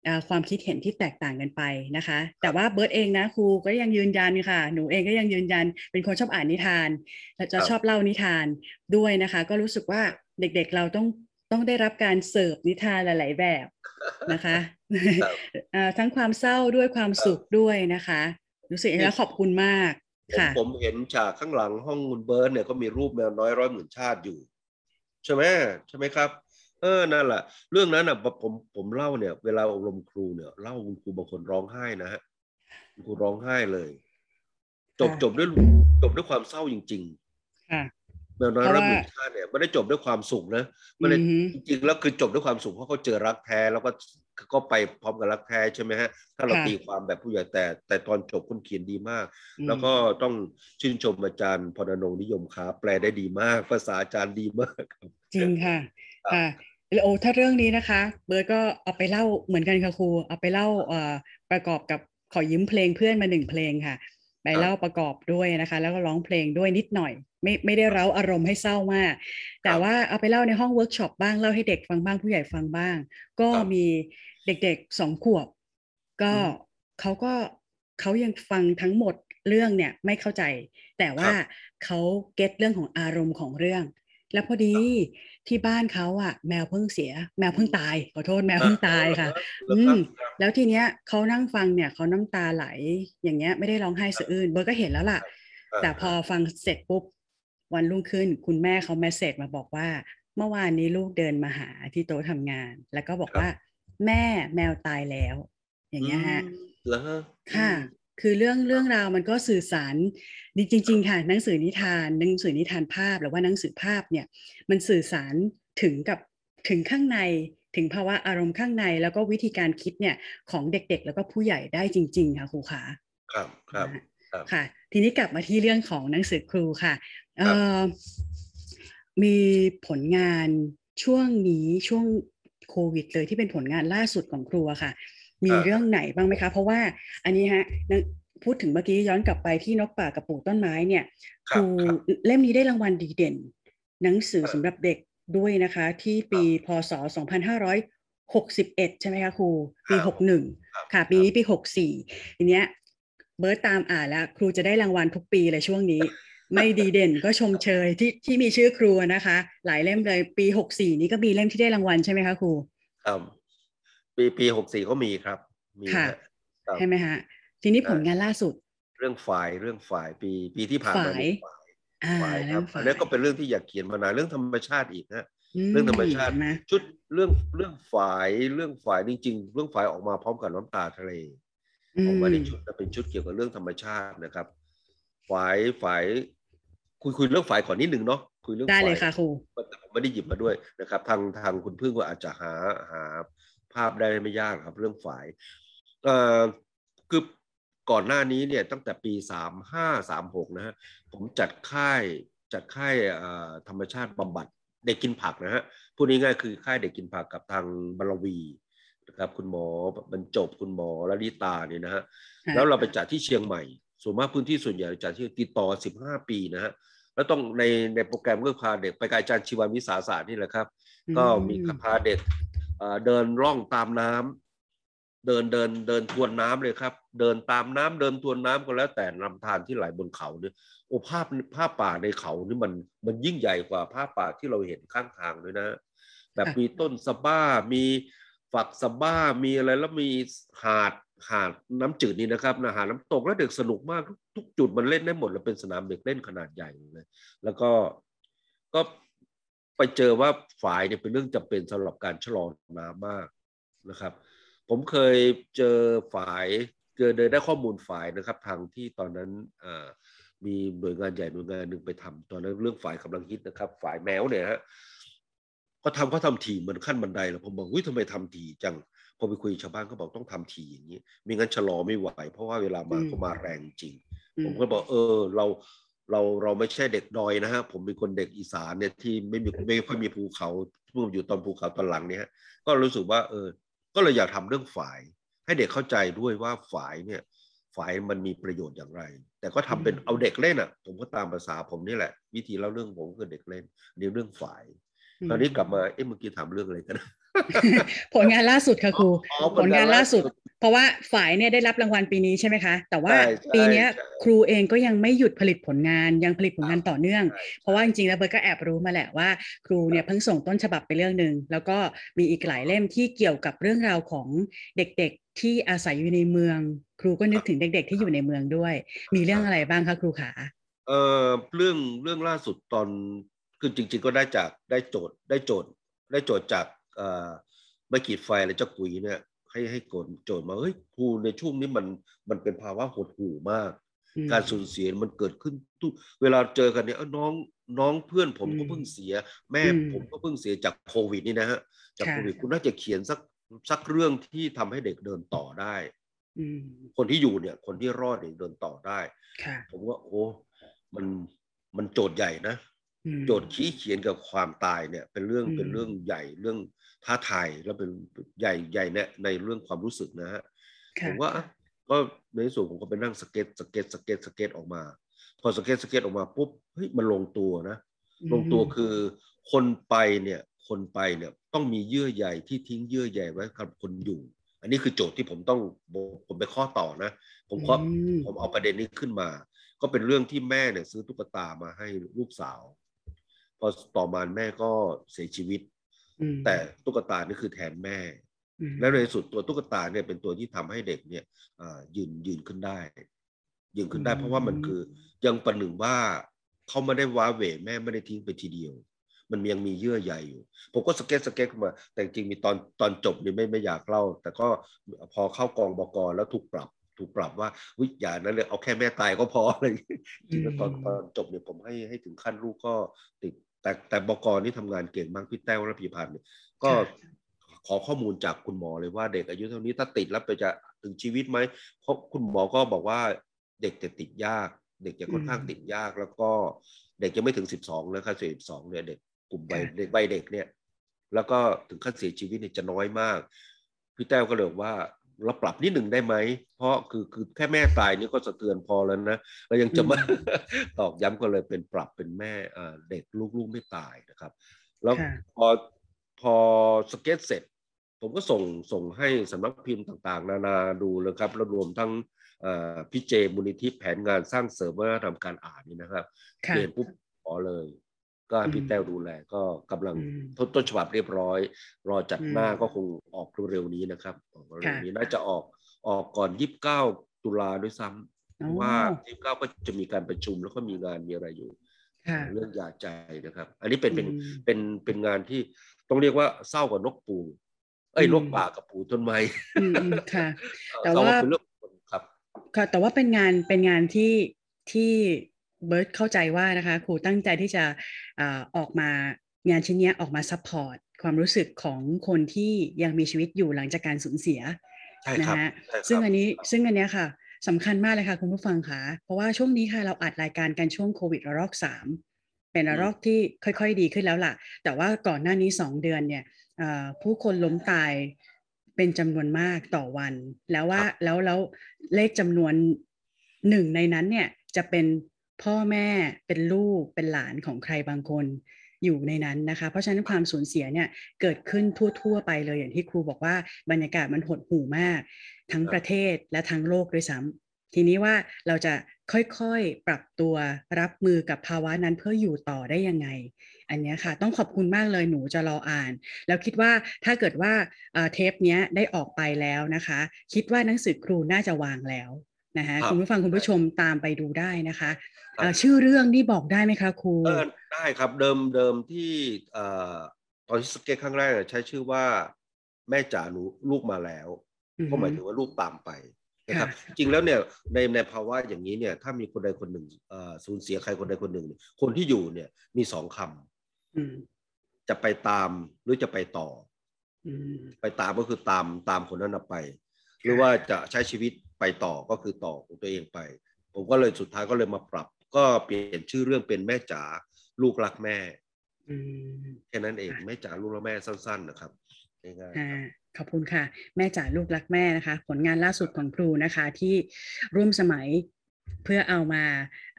S1: อ่าความคิดเห็นที่แตกต่างกันไปนะคะ แต่ว่าเบิร์ตเองนะครูก็ยังยืนยันค่ะ หนูเองก็ยังยืนยัน เป็นคนชอบอ่านนิทาน และจะ
S2: ครับ
S1: ชอบเล่านิทานด้วยนะคะ ก็รู้สึกว่าเด็กๆเราต้องต้องได้รับการเสิร์ฟนิทานหลาย ๆ แบบนะคะ
S2: ครับ
S1: อ่าทั้งความเศร้าด้วยความสุขด้วยนะคะ รู้สึกแล้วขอบคุณมาก
S2: ผม
S1: ค่ะ
S2: ผมเห็นฉากข้างหลังห้องคุณเบิร์ตเนี่ยก็มีรูปแมวน้อยร้อยหมื่นชาติอยู่ ใช่ไหมใช่ไหมครับ เออนั่นแหละเรื่องนั้นอะผมผมเล่าเนี่ย เวลาอบรมครูเนี่ยเล่าคุณครูบางคนร้องไห้นะฮะคุณครูร้องไห้เลย จบ
S1: ค่ะ
S2: จบด้วยจบด้วยความเศร้าจริง
S1: ค่ะ
S2: ๆ แมวน้อย
S1: เพ
S2: ร้อ
S1: ราะ
S2: ยห
S1: ว่า
S2: มื่นชาติเนี่ยไม่ได้จบด้วยความสุขนะไม่ได้
S1: อือฮึ
S2: จริงๆแล้วคือจบด้วยความสุขเพราะเขาเจอรักแท้แล้วก็ก็ไปพร้อมกับรักแท้ใช่ไหมฮะ ถ้าเรา
S1: ค่ะ
S2: ตีความแบบผู้ใหญ่แต่ แต่ตอนจบคุณเขียนดีมาก
S1: อืม
S2: แล้วก็ต้องชื่นชมอาจารย์พรณงค์นิยมค้าแปลได้ดีมาก ภาษาอาจารย์ดีมากครับ
S1: จริงค่ะ
S2: ครับ
S1: ค่ะแล้วโอ้ถ้าเรื่องนี้นะคะ เบิร์ตก็เอาไปเล่าเหมือนกันค่ะครูเอาไปเล่าเอ่อประกอบกับขอยืมเพลงเพื่อนมาหนึ่งเพลงค่ะ ไปเล่าประกอบด้วยนะคะ แล้วก็ร้องเพลงด้วยนิดหน่อย ไม่ไม่ได้เร้าอารมณ์ให้เศร้ามาก แต่ว่าเอาไปเล่าในห้องเวิร์กช็อปบ้าง เล่าให้เด็กฟังบ้างผู้ใหญ่ฟังบ้าง ก็มีเด็กๆสองขวบ ก็เขาก็เขายังฟังทั้งหมดเรื่องเนี่ยไม่เข้าใจ แต่ว่าเขา get เรื่องของอารมณ์ของเรื่อง แล้วพอดีที่บ้านเขาอะแมวเพิ่งเสีย แมวเพิ่งตายขอโทษแมวเพิ่งตายค่ะ
S2: แล้วครับ
S1: อืมแล้วทีเนี้ยเขานั่งฟังเนี่ยเขาน้ำตาไหลอย่างเงี้ยไม่ได้ร้องไห้สะอื้นเบิร์ตก็เห็นแล้วล่ะ แต่พอฟังเสร็จปุ๊บ วันรุ่งขึ้นคุณแม่เขาแมสเซจมาบอกว่า เมื่อวานนี้ลูกเดินมาหาที่โต๊ะทำงาน แล้วก็บอกว่า แม่แมวตายแล้ว อย่างเงี้ยฮะ
S2: อืมเหรอฮะ
S1: ค่ะคือเรื่องเรื่องราวมันก็สื่อสารดีจริง ๆ ค่ะหนังสือนิทานหนังสือนิทานภาพหรือว่าหนังสือภาพเนี่ยมันสื่อสารถึงกับถึงข้างในถึงภาวะอารมณ์ข้างในแล้วก็วิธีการคิดเนี่ยของเด็กๆ แล้วก็ผู้ใหญ่ได้จริง ๆ ค่ะครูขา
S2: ครับครับครับ
S1: ค่ะ ทีนี้กลับมาที่เรื่องของหนังสือครูค่ะเอ่
S2: ครับ
S1: อมีผลงานช่วงนี้ช่วงโควิดเลยที่เป็นผลงานล่าสุดของครูอะค่ะ มีเรื่องไหนบ้างไหมคะ เพราะว่าอันนี้ฮะนังพูดถึงเมื่อกี้ย้อนกลับไปที่นกป่ากับปลูกต้นไม้เนี่ย
S2: ค
S1: ครับรู
S2: ครับ
S1: เล่มนี้ได้รางวัลดีเด่น หนังสือ
S2: ครับ
S1: สำหรับเด็กด้วยนะคะ ที่ปี พศ 2561 ใช่ไหมคะครู ปี
S2: ครับ
S1: 61
S2: ครับ
S1: ค่ะ ปีนี้ปี 64 ทีเนี้ยเบิร์ตตามอ่านแล้ว ครูจะได้รางวัลทุกปีเลยช่วงนี้ ไม่ดีเด่นก็ชมเชยที่ที่มีชื่อครูนะคะ หลายเล่มเลยปี64นี้ก็มีเล่มที่ได้รางวัลใช่ไหมคะครู
S2: ครับปีปีหกสี่ก็มีครับมี
S1: ค่ะ
S2: ฮะครับ
S1: ใช่ไหมฮะทีนี้ผลงานล่าสุด
S2: เรื่องฝ่ายเรื่องฝ่ายปีปีที่ผ่านมา
S1: ฝ่าย
S2: นี่ฝ่าย
S1: อ่า
S2: ฝ่ายค
S1: เรื่
S2: รั
S1: อบง
S2: อั
S1: ฝ่านย
S2: นี้ก็เป็นเรื่องที่อยากเขียนมานานเรื่องธรรมชาติอีกนะเรื่องธรรมชาติ
S1: เห็นไหม
S2: ชุดเรื่องเรื่องฝ่ายเรื่องฝ่ายจริงๆเรื่องฝ่ายออกมาพร้อมกับน้ำตาทะเลออกมาในชุดนะเป็นชุดเกี่ยวกับเรื่องธรรมชาตินะครับฝ่ายฝ่าย คุยคุยเรื่องฝ่ายก่อนนิดหนึ่งเนาะคุยเรื่อง
S1: ได้เลย
S2: ฝ่า
S1: ค่ะครู
S2: แต่ผมไม่ได้หยิบมาด้วยนะครับ ทางทางคุณพึ่งก็อาจจะหาหาภาพได้ไม่ยากครับ เรื่องฝ่ายเอ่อคือก่อนหน้านี้เนี่ยตั้งแต่ปีสามห้าสามหกนะฮะผมจัดค่ายจัดค่ายเอ่อธรรมชาติบำบัดเด็กกินผักนะฮะพูดง่ายๆคือค่ายเด็กกินผักกับทางบารวีนะครับคุณหมอบรรจบคุณหมอละลิตาเนี่ยนะฮะ
S1: ค่ะ
S2: แล้วเราไปจัดที่เชียงใหม่ส่วนมากพื้นที่ส่วนใหญ่จัดที่ติดต่อ 15 ปีนะฮะ แล้วต้องในในโปรแกรมก็พาเด็กไปกับอาจารย์ชีวันวิสาศาสตร์นี่แหละครับ ก็มีพาเด็กเอ่อเดินร่องตามน้ำเดินเดินเดินทวนน้ำเลยครับ เดินตามน้ำเดินทวนน้ำก็แล้วแต่ลำธารที่ไหลบนเขาเนี่ยโอ้ภาพภาพป่าในเขานี่มันมันยิ่งใหญ่กว่าภาพป่าที่เราเห็นข้างทางด้วยนะ แบบ
S1: ค่ะ
S2: มีต้นสะบ้ามีฝักสะบ้ามีอะไรแล้วมีหาด หาดน้ำจืดนี่นะครับนะหาดน้ำตกแล้วเด็กสนุกมากทุกทุกจุดมันเล่นได้หมดแล้วเป็นสนามเด็กเล่นขนาดใหญ่เลยแล้วก็ก็ไปเจอว่าฝายเนี่ยเป็นเรื่องจำเป็นสำหรับการชะลอน้ำมากนะครับ ผมเคยเจอฝายเจอเดินได้ข้อมูลฝายนะครับ ทางที่ตอนนั้นอ่ามีหน่วยงานใหญ่หน่วยงานหนึ่งไปทำตอนนั้นเรื่องฝายกำลังฮิตนะครับฝายแมวเนี่ยฮะก็ทำเขาทำทีเหมือนขั้นบันไดแล้วผมบอกเฮ้ยทำไมทำทีจัง พอไปคุยชาวบ้านเขาบอกต้องทำทีอย่างนี้ไม่งั้นชะลอไม่ไหว เพราะว่าเวลามา
S1: อืม
S2: เขามาแรงจริง
S1: อื
S2: ผมก็บอกเออเราเราเราไม่ใช่เด็กดอยนะฮะผมเป็นคนเด็กอีสานเนี่ยที่ไม่มีไม่ค่อยมีภูเขาเพิ่งอยู่ตอนภูเขาตอนหลังเนี่ยฮะก็รู้สึกว่าเออ ก็เลยอยากทำเรื่องฝาย ให้เด็กเข้าใจด้วยว่าฝายเนี่ยฝายมันมีประโยชน์อย่างไร แต่ก็ทำเป็นเอาเด็กเล่นอะ ผมก็ตามภาษาผมนี่แหละ วิธีเล่าเรื่องผมก็คือเด็กเล่นเรื่องเรื่องฝาย คราวนี้กลับมาเอ๊ะเมื่อกี้ถามเรื่องอะไรกันนะ
S1: ผลงานล่าสุดค่ะครู
S2: อ๋อ
S1: ผลงานล่าสุด เพราะว่าฝ่ายเนี่ยได้รับรางวัลปีนี้ใช่ไหมคะ แต่ว่า
S2: ใช่ใช่
S1: ปีเนี้ย
S2: ใช่
S1: ครูเองก็ยังไม่หยุดผลิตผลงานยังผลิตผลงานต่อเนื่อง
S2: ใช่
S1: เพราะว่าจริงๆแล้วเบิร์ตก็แอบรู้มาแหละว่า ครูเนี่ยเพิ่งส่งต้นฉบับไปเรื่องหนึ่งแล้วก็มีอีกหลายเล่มที่เกี่ยวกับเรื่องราวของเด็กๆที่อาศัยอยู่ในเมือง ครูก็นึกถึงเด็ก ๆ ที่อยู่ในเมืองด้วย มีเรื่องอะไรบ้างคะครูขา
S2: เออเรื่องเรื่องล่าสุดตอน คือจริง ๆ ก็ได้จากได้โจทย์ได้โจทย์ได้โจทย์จากเอ่อไม่ขีดไฟและเจ้ากุยเนี่ยให้ให้โกนโจทย์มาเฮ้ยครูในช่วงนี้มันมันเป็นภาวะหดหู่มาก
S1: อืม
S2: การสูญเสียมันเกิดขึ้นทุกเวลาเจอกันเนี่ยเอ้าน้องน้องเพื่อนผมก็
S1: อืม
S2: เพิ่งเสีย แม่
S1: อืม
S2: ผมก็เพิ่งเสียจากโควิดนี่นะฮะจาก
S1: ค่ะ
S2: โควิดคุณน่าจะเขียนสักสักเรื่องที่ทำให้เด็กเดินต่อได้
S1: อืม
S2: คนที่อยู่เนี่ย คนที่รอดเนี่ยเดินต่อได้
S1: ค่ะ
S2: ผมว่าโอ้มันมันโจทย์ใหญ่นะ
S1: อืม
S2: โจทย์ขี้เขียนกับความตายเนี่ย เป็นเรื่อง
S1: อืม
S2: เป็นเรื่องใหญ่เรื่องท้าทายแล้วเป็นใหญ่ใหญ่เนี่ยในเรื่องความรู้สึกนะฮะ
S1: ค่ะ
S2: ผมว่าอะก็ในที่ส่วนผมก็ไปนั่ง sketch sketch sketch sketch ออกมา พอ sketch sketch ออกมาปุ๊บเฮ้ยมันลงตัวนะ ลงตัวคือคนไปเนี่ยคนไปเนี่ยต้องมีเยื่อใยที่ทิ้งเยื่อใยไว้กับคนอยู่ อันนี้คือโจทย์ที่ผมต้องผมไปขบต่อนะ ผมขบ
S1: อืม
S2: ผมเอาประเด็นนี้ขึ้นมา ก็เป็นเรื่องที่แม่เนี่ยซื้อตุ๊กตามาให้ลูกสาว พอต่อมาแม่ก็เสียชีวิต
S1: อืม
S2: แต่ตุ๊กตานี่คือแทนแม่
S1: อืม
S2: และในที่สุดตัวตุ๊กตาเนี่ยเป็นตัวที่ทำให้เด็กเนี่ยอ่ายืนยืนขึ้นได้ ยืนขึ้นได้เพราะว่ามันคือยังประหนึ่งว่าเขาไม่ได้ว้าเหว่แม่ไม่ได้ทิ้งไปทีเดียว มันยังมีเยื่อใยอยู่ ผมก็ sketch sketch ขึ้นมา แต่จริงๆมีตอนตอนจบนี่ไม่ไม่อยากเล่า แต่ก็พอเข้ากองบกแล้วถูกปรับถูกปรับว่าว่าอย่านั้นเลยเอาแค่แม่ตายก็พออะไรอย่างเงี้ยจริงๆแล้วตอนตอนจบเนี่ยผมให้ให้ถึงขั้นลูกก็ติด แต่แต่บกนี่ทำงานเก่งมากพี่แต้วและพี่พันธ์เนี่ยก็ขอข้อมูลจากคุณหมอเลยว่าเด็กอายุเท่านี้ถ้าติดแล้วไปจะถึงชีวิตไหมเพราะคุณหมอก็บอกว่าเด็กจะติดยาก เด็กจะค่อนข้าง
S1: อืม
S2: ติดยากแล้วก็เด็กจะไม่ถึงสิบสองเลยครับสิบสองเนี่ยเด็กกลุ่มวัย
S1: ค่ะ
S2: เด็กวัยเด็กเนี่ย แล้วก็ถึงขั้นเสียชีวิตเนี่ยจะน้อยมากพี่แต้วก็เลยบอกว่า เราปรับนิดหนึ่งได้ไหม เพราะคือคือแค่แม่ตายนี่ก็สะเทือนพอแล้วนะเรายังจะมาตอกย้ำก็เลยเป็นปรับเป็นแม่อ่าเด็กลูกๆไม่ตายนะครับ แล้ว
S1: ค่ะ
S2: พอพอสเก็ตเสร็จ ผมก็ส่งส่งให้สำนักพิมพ์ต่างๆ นานาดูเลยครับแล้วรวมทั้งเอ่อพี่เจมูลนิธิแผนงานสร้างเสริมวัฒนธรรมการอ่านนี่นะครับ
S1: ค่ะ
S2: เรียนปุ๊บขอเลย ก็ให้พี่
S1: อืม
S2: แต้วดูแลก็กำลัง
S1: อืม
S2: ต้นต้นฉบับเรียบร้อย รอจัด
S1: อืม
S2: หน้าก็คงออกเร็วๆนี้นะครับออกเร็วๆนี้น่าจะออกออกก่อนยี่สิบเก้าตุลาด้วยซ้ำเพราะว่ายี่สิบเก้าก็จะมีการประชุมแล้วก็มีงานมีอะไรอยู่
S1: ค่ะ
S2: เรื่องยาใจนะครับ อันนี้เป็นเป็น
S1: อืม
S2: เป็นเป็นงานที่ต้องเรียกว่าเศร้ากว่านกปู เอ้ย
S1: อืม
S2: นกป่ากับปูต้นไม้
S1: อืมอืมค่ะ แต่
S2: เศร้
S1: ว่า
S2: เป็นเรื่องคนครับ
S1: ค่ะ แต่ว่าเป็นงานเป็นงานที่ที่ เบิร์ตเข้าใจว่านะคะครูตั้งใจที่จะอาออกมางานชิ้นเนี้ยออกมา supportความรู้สึกของคนที่ยังมีชีวิตอยู่หลังจากการสูญเสีย
S2: ใช่
S1: นะครับฮะ
S2: ใช่ครับ
S1: ซึ่งอันนี้ซึ่งอันเนี้ยค่ะสำคัญมากเลยค่ะคุณผู้ฟังค่ะ เพราะว่าช่วงนี้ค่ะเราอัดรายการกันช่วงโควิดระลอกสามเป็นระลอกที่ค่อยๆดีขึ้นแล้วล่ะ แต่ว่าก่อนหน้านี้สองเดือนเนี่ยเอ่อผู้คนล้มตายเป็นจำนวนมากต่อวัน แล้วว่าแล้วแล้วเลขจำนวนหนึ่งในนั้นเนี่ยจะเป็น พ่อแม่เป็นลูกเป็นหลานของใครบางคนอยู่ในนั้นนะคะ เพราะฉะนั้นความสูญเสียเนี่ยเกิดขึ้นทั่ว ๆ ไปเลยอย่างที่ครูบอกว่าบรรยากาศมันหดหู่มาก ทั้งประเทศและทั้งโลกด้วยซ้ทีนี้ว่าเราจะค่อยๆปรับตัวรับมือกับภาวะนั้นเพื่ออยู่ต่อได้ยังไง อันนี้ค่ะ ต้องขอบคุณมากเลยหนูจะรออ่าน แล้วคิดว่าถ้าเกิดว่าเทปนี้ได้ออกไปแล้วนะคะ คิดว่าหนังสือครูน่าจะวางแล้ว นะคะ
S2: ครับ
S1: คุณผู้ฟังคุณผู้ชมตามไปดูได้นะคะ
S2: ครับ
S1: เอ่อชื่อเรื่องนี่บอกได้ไหมคะครู
S2: เออได้ครับเดิมเดิมที่เอ่อตอนที่สเก็ตครั้งแรกเนี่ยใช้ชื่อว่า แม่จ๋าหนูลูกมาแล้ว
S1: อือฮึ
S2: ก็หมายถึงว่าลูกตามไปนะครับ
S1: ค่ะ
S2: จริงแล้วเนี่ยในในภาวะอย่างนี้เนี่ยถ้ามีคนใดคนหนึ่งเอ่อสูญเสียใครคนใดคนหนึ่งเนี่ยคนที่อยู่เนี่ยมีสองคำ
S1: อืม
S2: จะไปตามหรือจะไปต่อ
S1: อืม
S2: ไปตามก็คือตามตามคนนั้นน่ะไป หรือว่าจะใช้ชีวิต ไปต่อก็คือต่อของตัวเองไป ผมก็เลยสุดท้ายก็เลยมาปรับ ก็เปลี่ยนชื่อเรื่องเป็นแม่จ๋าลูกรักแม่
S1: อืม
S2: แค่นั้นเองแม่จ๋าลูกรักแม่สั้น ๆ นะครับง่ายๆ
S1: อ่า
S2: ครับ
S1: ขอบคุณค่ะ แม่จ๋าลูกรักแม่นะคะ ผลงานล่าสุดของครูนะคะ ที่ร่วมสมัยเพื่อเอามา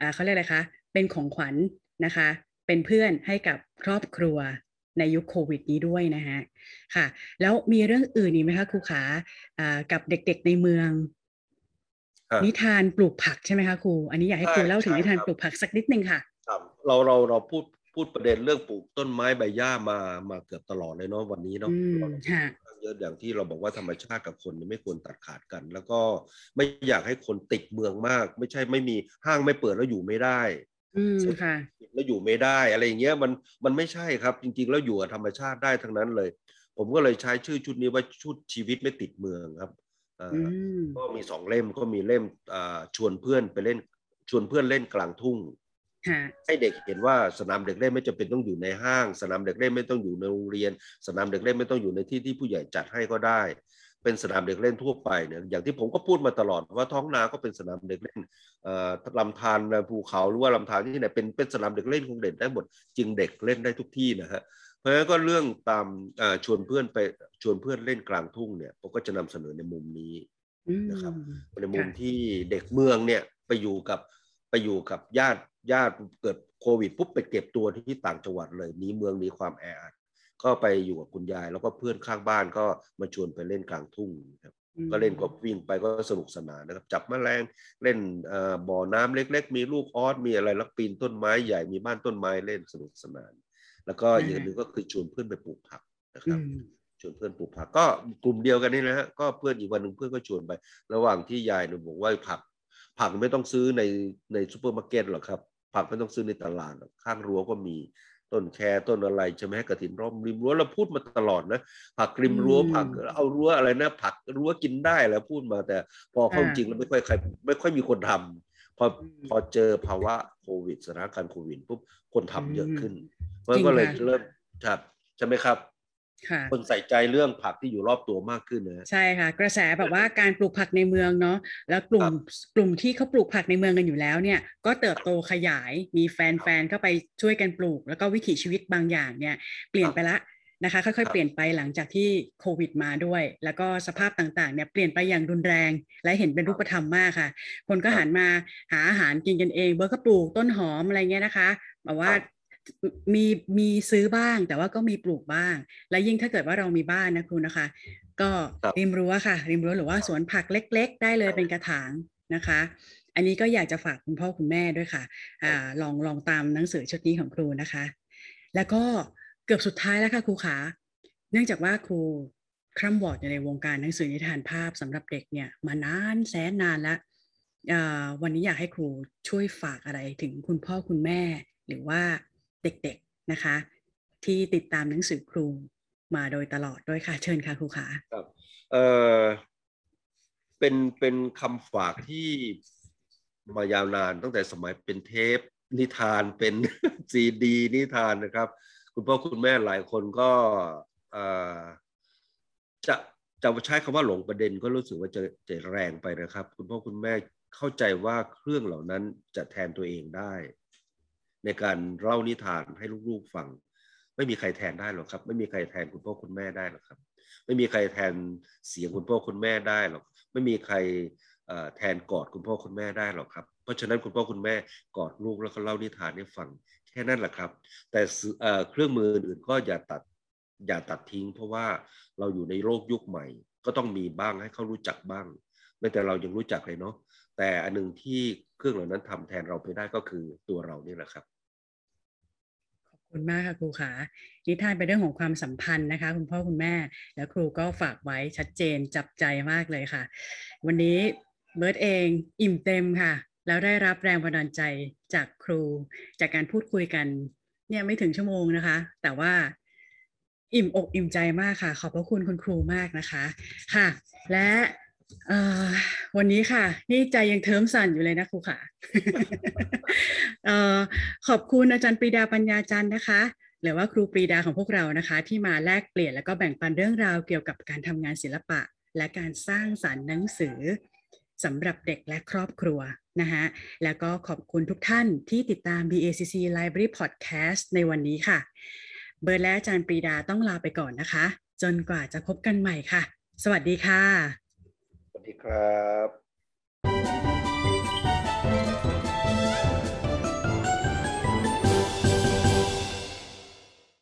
S1: อ่าเขาเรียกอะไรคะ เป็นของขวัญนะคะ เป็นเพื่อนให้กับครอบครัวในยุคโควิดนี้ด้วยนะฮะค่ะ แล้วมีเรื่องอื่นอีกไหมคะครูขาอ่ากับเด็กๆในเมือง
S2: ครับ
S1: นิทานปลูกผักใช่ไหมคะครู อันนี้อยากให้ครู
S2: ใช่
S1: เล่าถึง
S2: ใช่
S1: นิทาน
S2: ครับ
S1: ปลูกผักสักนิดนึงค่ะ
S2: ครับเราเราเราพูดพูดประเด็นเรื่องปลูกต้นไม้ใบหญ้ามามาเกือบตลอดเลยเนาะวันนี้เนาะ
S1: อืม
S2: เรา
S1: ค่ะ
S2: เยอะอย่างที่เราบอกว่าธรรมชาติกับคนเนี่ยไม่ควรตัดขาดกัน แล้วก็ไม่อยากให้คนติดเมืองมาก ไม่ใช่ไม่มีห้างไม่เปิดแล้วอยู่ไม่ได้
S1: อืมค่ะ
S2: แล้วอยู่ไม่ได้อะไรอย่างเงี้ยมันมันไม่ใช่ครับ จริง ๆ แล้วอยู่กับธรรมชาติได้ทั้งนั้นเลย ผมก็เลยใช้ชื่อชุดนี้ว่าชุดชีวิตไม่ติดเมืองครับอ่า
S1: อืม
S2: ก็มีสองเล่มก็มีเล่มอ่าชวนเพื่อนไปเล่นชวนเพื่อนเล่นกลางทุ่ง
S1: ค่ะ
S2: ให้เด็กเห็นว่าสนามเด็กเล่นไม่จำเป็นต้องอยู่ในห้าง สนามเด็กเล่นไม่ต้องอยู่ในโรงเรียน สนามเด็กเล่นไม่ต้องอยู่ในที่ที่ผู้ใหญ่จัดให้ก็ได้ เป็นสนามเด็กเล่นทั่วไปเนี่ยอย่างที่ผมก็พูดมาตลอดว่าท้องนาก็เป็นสนามเด็กเล่นเอ่อลำธารในภูเขาหรือว่าลำธารที่ไหนเป็นเป็นสนามเด็กเล่นของเด็กได้หมด จึงเด็กเล่นได้ทุกที่นะฮะ เพราะฉะนั้นก็เรื่องตามอ่าชวนเพื่อนไปชวนเพื่อนเล่นกลางทุ่งเนี่ยผมก็จะนำเสนอในมุมนี้
S1: อืม
S2: นะครับในมุม
S1: ค่ะ
S2: ที่เด็กเมืองเนี่ยไปอยู่กับไปอยู่กับญาติญาติเกิดโควิดปุ๊บไปเก็บตัวที่ต่างจังหวัดเลยหนีเมืองหนีความแออัดก็ไปอยู่กับคุณยาย แล้วก็เพื่อนข้างบ้านก็มาชวนไปเล่นกลางทุ่งครับ
S1: อืม
S2: ก็เล่นก็วิ่งไปก็สนุกสนานนะครับ จับแมลงเล่นเอ่อบ่อน้ำเล็ก ๆ มีลูกอ๊อดมีอะไรแล้วปีนต้นไม้ใหญ่มีบ้านต้นไม้เล่นสนุกสนาน แล้วก็อีกอันหนึ่งก็คือชวนเพื่อนไปปลูกผักนะครับอื
S1: ม
S2: ชวนเพื่อนปลูกผักก็กลุ่มเดียวกันนี่นะฮะก็เพื่อนอีกวันหนึ่งเพื่อนก็ชวนไป ระหว่างที่ยายเนี่ยบอกว่าผัก ผักไม่ต้องซื้อในในซูเปอร์มาร์เก็ตหรอกครับผักไม่ต้องซื้อในตลาดหรอกข้างรั้วก็มีต้นแคต้นอะไรใช่ไหมกระถินร่มริมรั้วเราพูดมาตลอดนะผักริมรั้ว
S1: อืม
S2: ผักเอารั้วอะไรนะ ผักรั้วกินได้แล้วพูดมาแต่ พอเข้า
S1: อ่า
S2: จริงแล้วไม่ค่อยใครไม่ค่อยมีคนทำพอ
S1: อืม
S2: พอเจอภาวะโควิดสถานการณ์โควิดปุ๊บคนทำเยอะขึ้น เพราะ
S1: จริง
S2: ก็เลย
S1: ค่ะ
S2: เริ่มครับใช่ไหมครับ
S1: ค่ะ
S2: คนใส่ใจเรื่องผักที่อยู่รอบตัวมากขึ้นนะฮะ
S1: ใช่ค่ะ กระแสแบบว่าการปลูกผักในเมืองเนาะแล้วกลุ่ม
S2: ครับ
S1: กลุ่มที่เขาปลูกผักในเมืองกันอยู่แล้วเนี่ย ก็เติบโตขยายมีแฟนๆเข้าไปช่วยกันปลูก แล้วก็วิถีชีวิตบางอย่างเนี่ย เปลี่ยนไปละนะคะ ค่อยๆเปลี่ยนไปหลังจากที่โควิดมาด้วย แล้วก็สภาพต่างๆเนี่ยเปลี่ยนไปอย่างรุนแรง และเห็นเป็นรูปธรรมมากค่ะ คนก็หันมาหาอาหารกินกันเองเบิร์ก็ปลูกต้นหอมอะไรเงี้ยนะคะแบบว่า
S2: ครับ
S1: มีมีซื้อบ้าง แต่ว่าก็มีปลูกบ้าง และยิ่งถ้าเกิดว่าเรามีบ้านนะครูนะคะ ก็
S2: ครับ
S1: ริมรั้วค่ะ ริมรั้วหรือว่าสวนผักเล็ก ๆ ได้เลยเป็นกระถางนะคะ อันนี้ก็อยากจะฝากคุณพ่อคุณแม่ด้วยค่ะอ่าลองลองตามหนังสือชุดนี้ของครูนะคะ แล้วก็เกือบสุดท้ายแล้วค่ะครูขาเนื่องจากว่าครูคร่ำวอดอยู่ในวงการหนังสือนิทานภาพสำหรับเด็กเนี่ยมานานแสนนานแล้วอ่าวันนี้อยากให้ครูช่วยฝากอะไรถึงคุณพ่อคุณแม่ หรือว่า เด็กๆนะคะ ที่ติดตามหนังสือครูมาโดยตลอดด้วยค่ะ เชิญค่ะครูขา
S2: ครับเออเป็นเป็นคำฝากที่มายาวนานตั้งแต่สมัยเป็นเทปนิทานเป็นซีดี นิทานนะครับ คุณพ่อคุณแม่หลายคนก็จะจะใช้คำว่าหลงประเด็นก็รู้สึกว่าจะจะแรงไปนะครับ คุณพ่อคุณแม่เข้าใจว่าเครื่องเหล่านั้นจะแทนตัวเองได้ ในการเล่านิทานให้ลูกๆฟัง ไม่มีใครแทนได้หรอกครับ ไม่มีใครแทนคุณพ่อคุณแม่ได้หรอกครับ ไม่มีใครแทนเสียงคุณพ่อคุณแม่ได้หรอก ไม่มีใครแทนกอดคุณพ่อคุณแม่ได้หรอกครับ เพราะฉะนั้นคุณพ่อคุณแม่กอดลูกแล้วก็เล่านิทานให้ฟังแค่นั้นแหละครับ แต่เครื่องมืออื่นก็อย่าตัดอย่าตัดทิ้ง เพราะว่าเราอยู่ในโลกยุคใหม่ ก็ต้องมีบ้างให้เขารู้จักบ้างแม้แต่เรายังรู้จักเลยเนาะ แต่อันหนึ่งที่เครื่องเหล่านั้นทำแทนเราไปได้ก็คือตัวเรานี่แหละครับ
S1: ขอบคุณมากค่ะครูขานิทานเป็นเรื่องของความสัมพันธ์นะคะ คุณพ่อคุณแม่ แล้วครูก็ฝากไว้ชัดเจนจับใจมากเลยค่ะ วันนี้เบิร์ตเองอิ่มเต็มค่ะ แล้วได้รับแรงบันดาลใจจากครู จากการพูดคุยกัน เนี่ยไม่ถึงชั่วโมงนะคะ แต่ว่าอิ่มอกอิ่มใจมากค่ะ ขอบพระคุณคุณครูมากนะคะค่ะ และ วันนี้ค่ะ นี่ใจยังเทิมสั่นอยู่เลยนะครูค่ะเอ่อขอบคุณอาจารย์ปรีดาปัญญาจันทร์นะคะ หรือว่าครูปรีดาของพวกเรานะคะ ที่มาแลกเปลี่ยนแล้วก็แบ่งปันเรื่องราวเกี่ยวกับการทำงานศิลปะ และการสร้างสารรค์หนังสือสำหรับเด็กและครอบครัวนะคะแล้วก็ขอบคุณทุกท่านที่ติดตาม BACC Library Podcast ในวันนี้ค่ะ เบิร์ดและอาจารย์ปรีดาต้องลาไปก่อนนะคะ จนกว่าจะพบกันใหม่ค่ะ สวัสดีค่ะ
S2: วัสดีครับ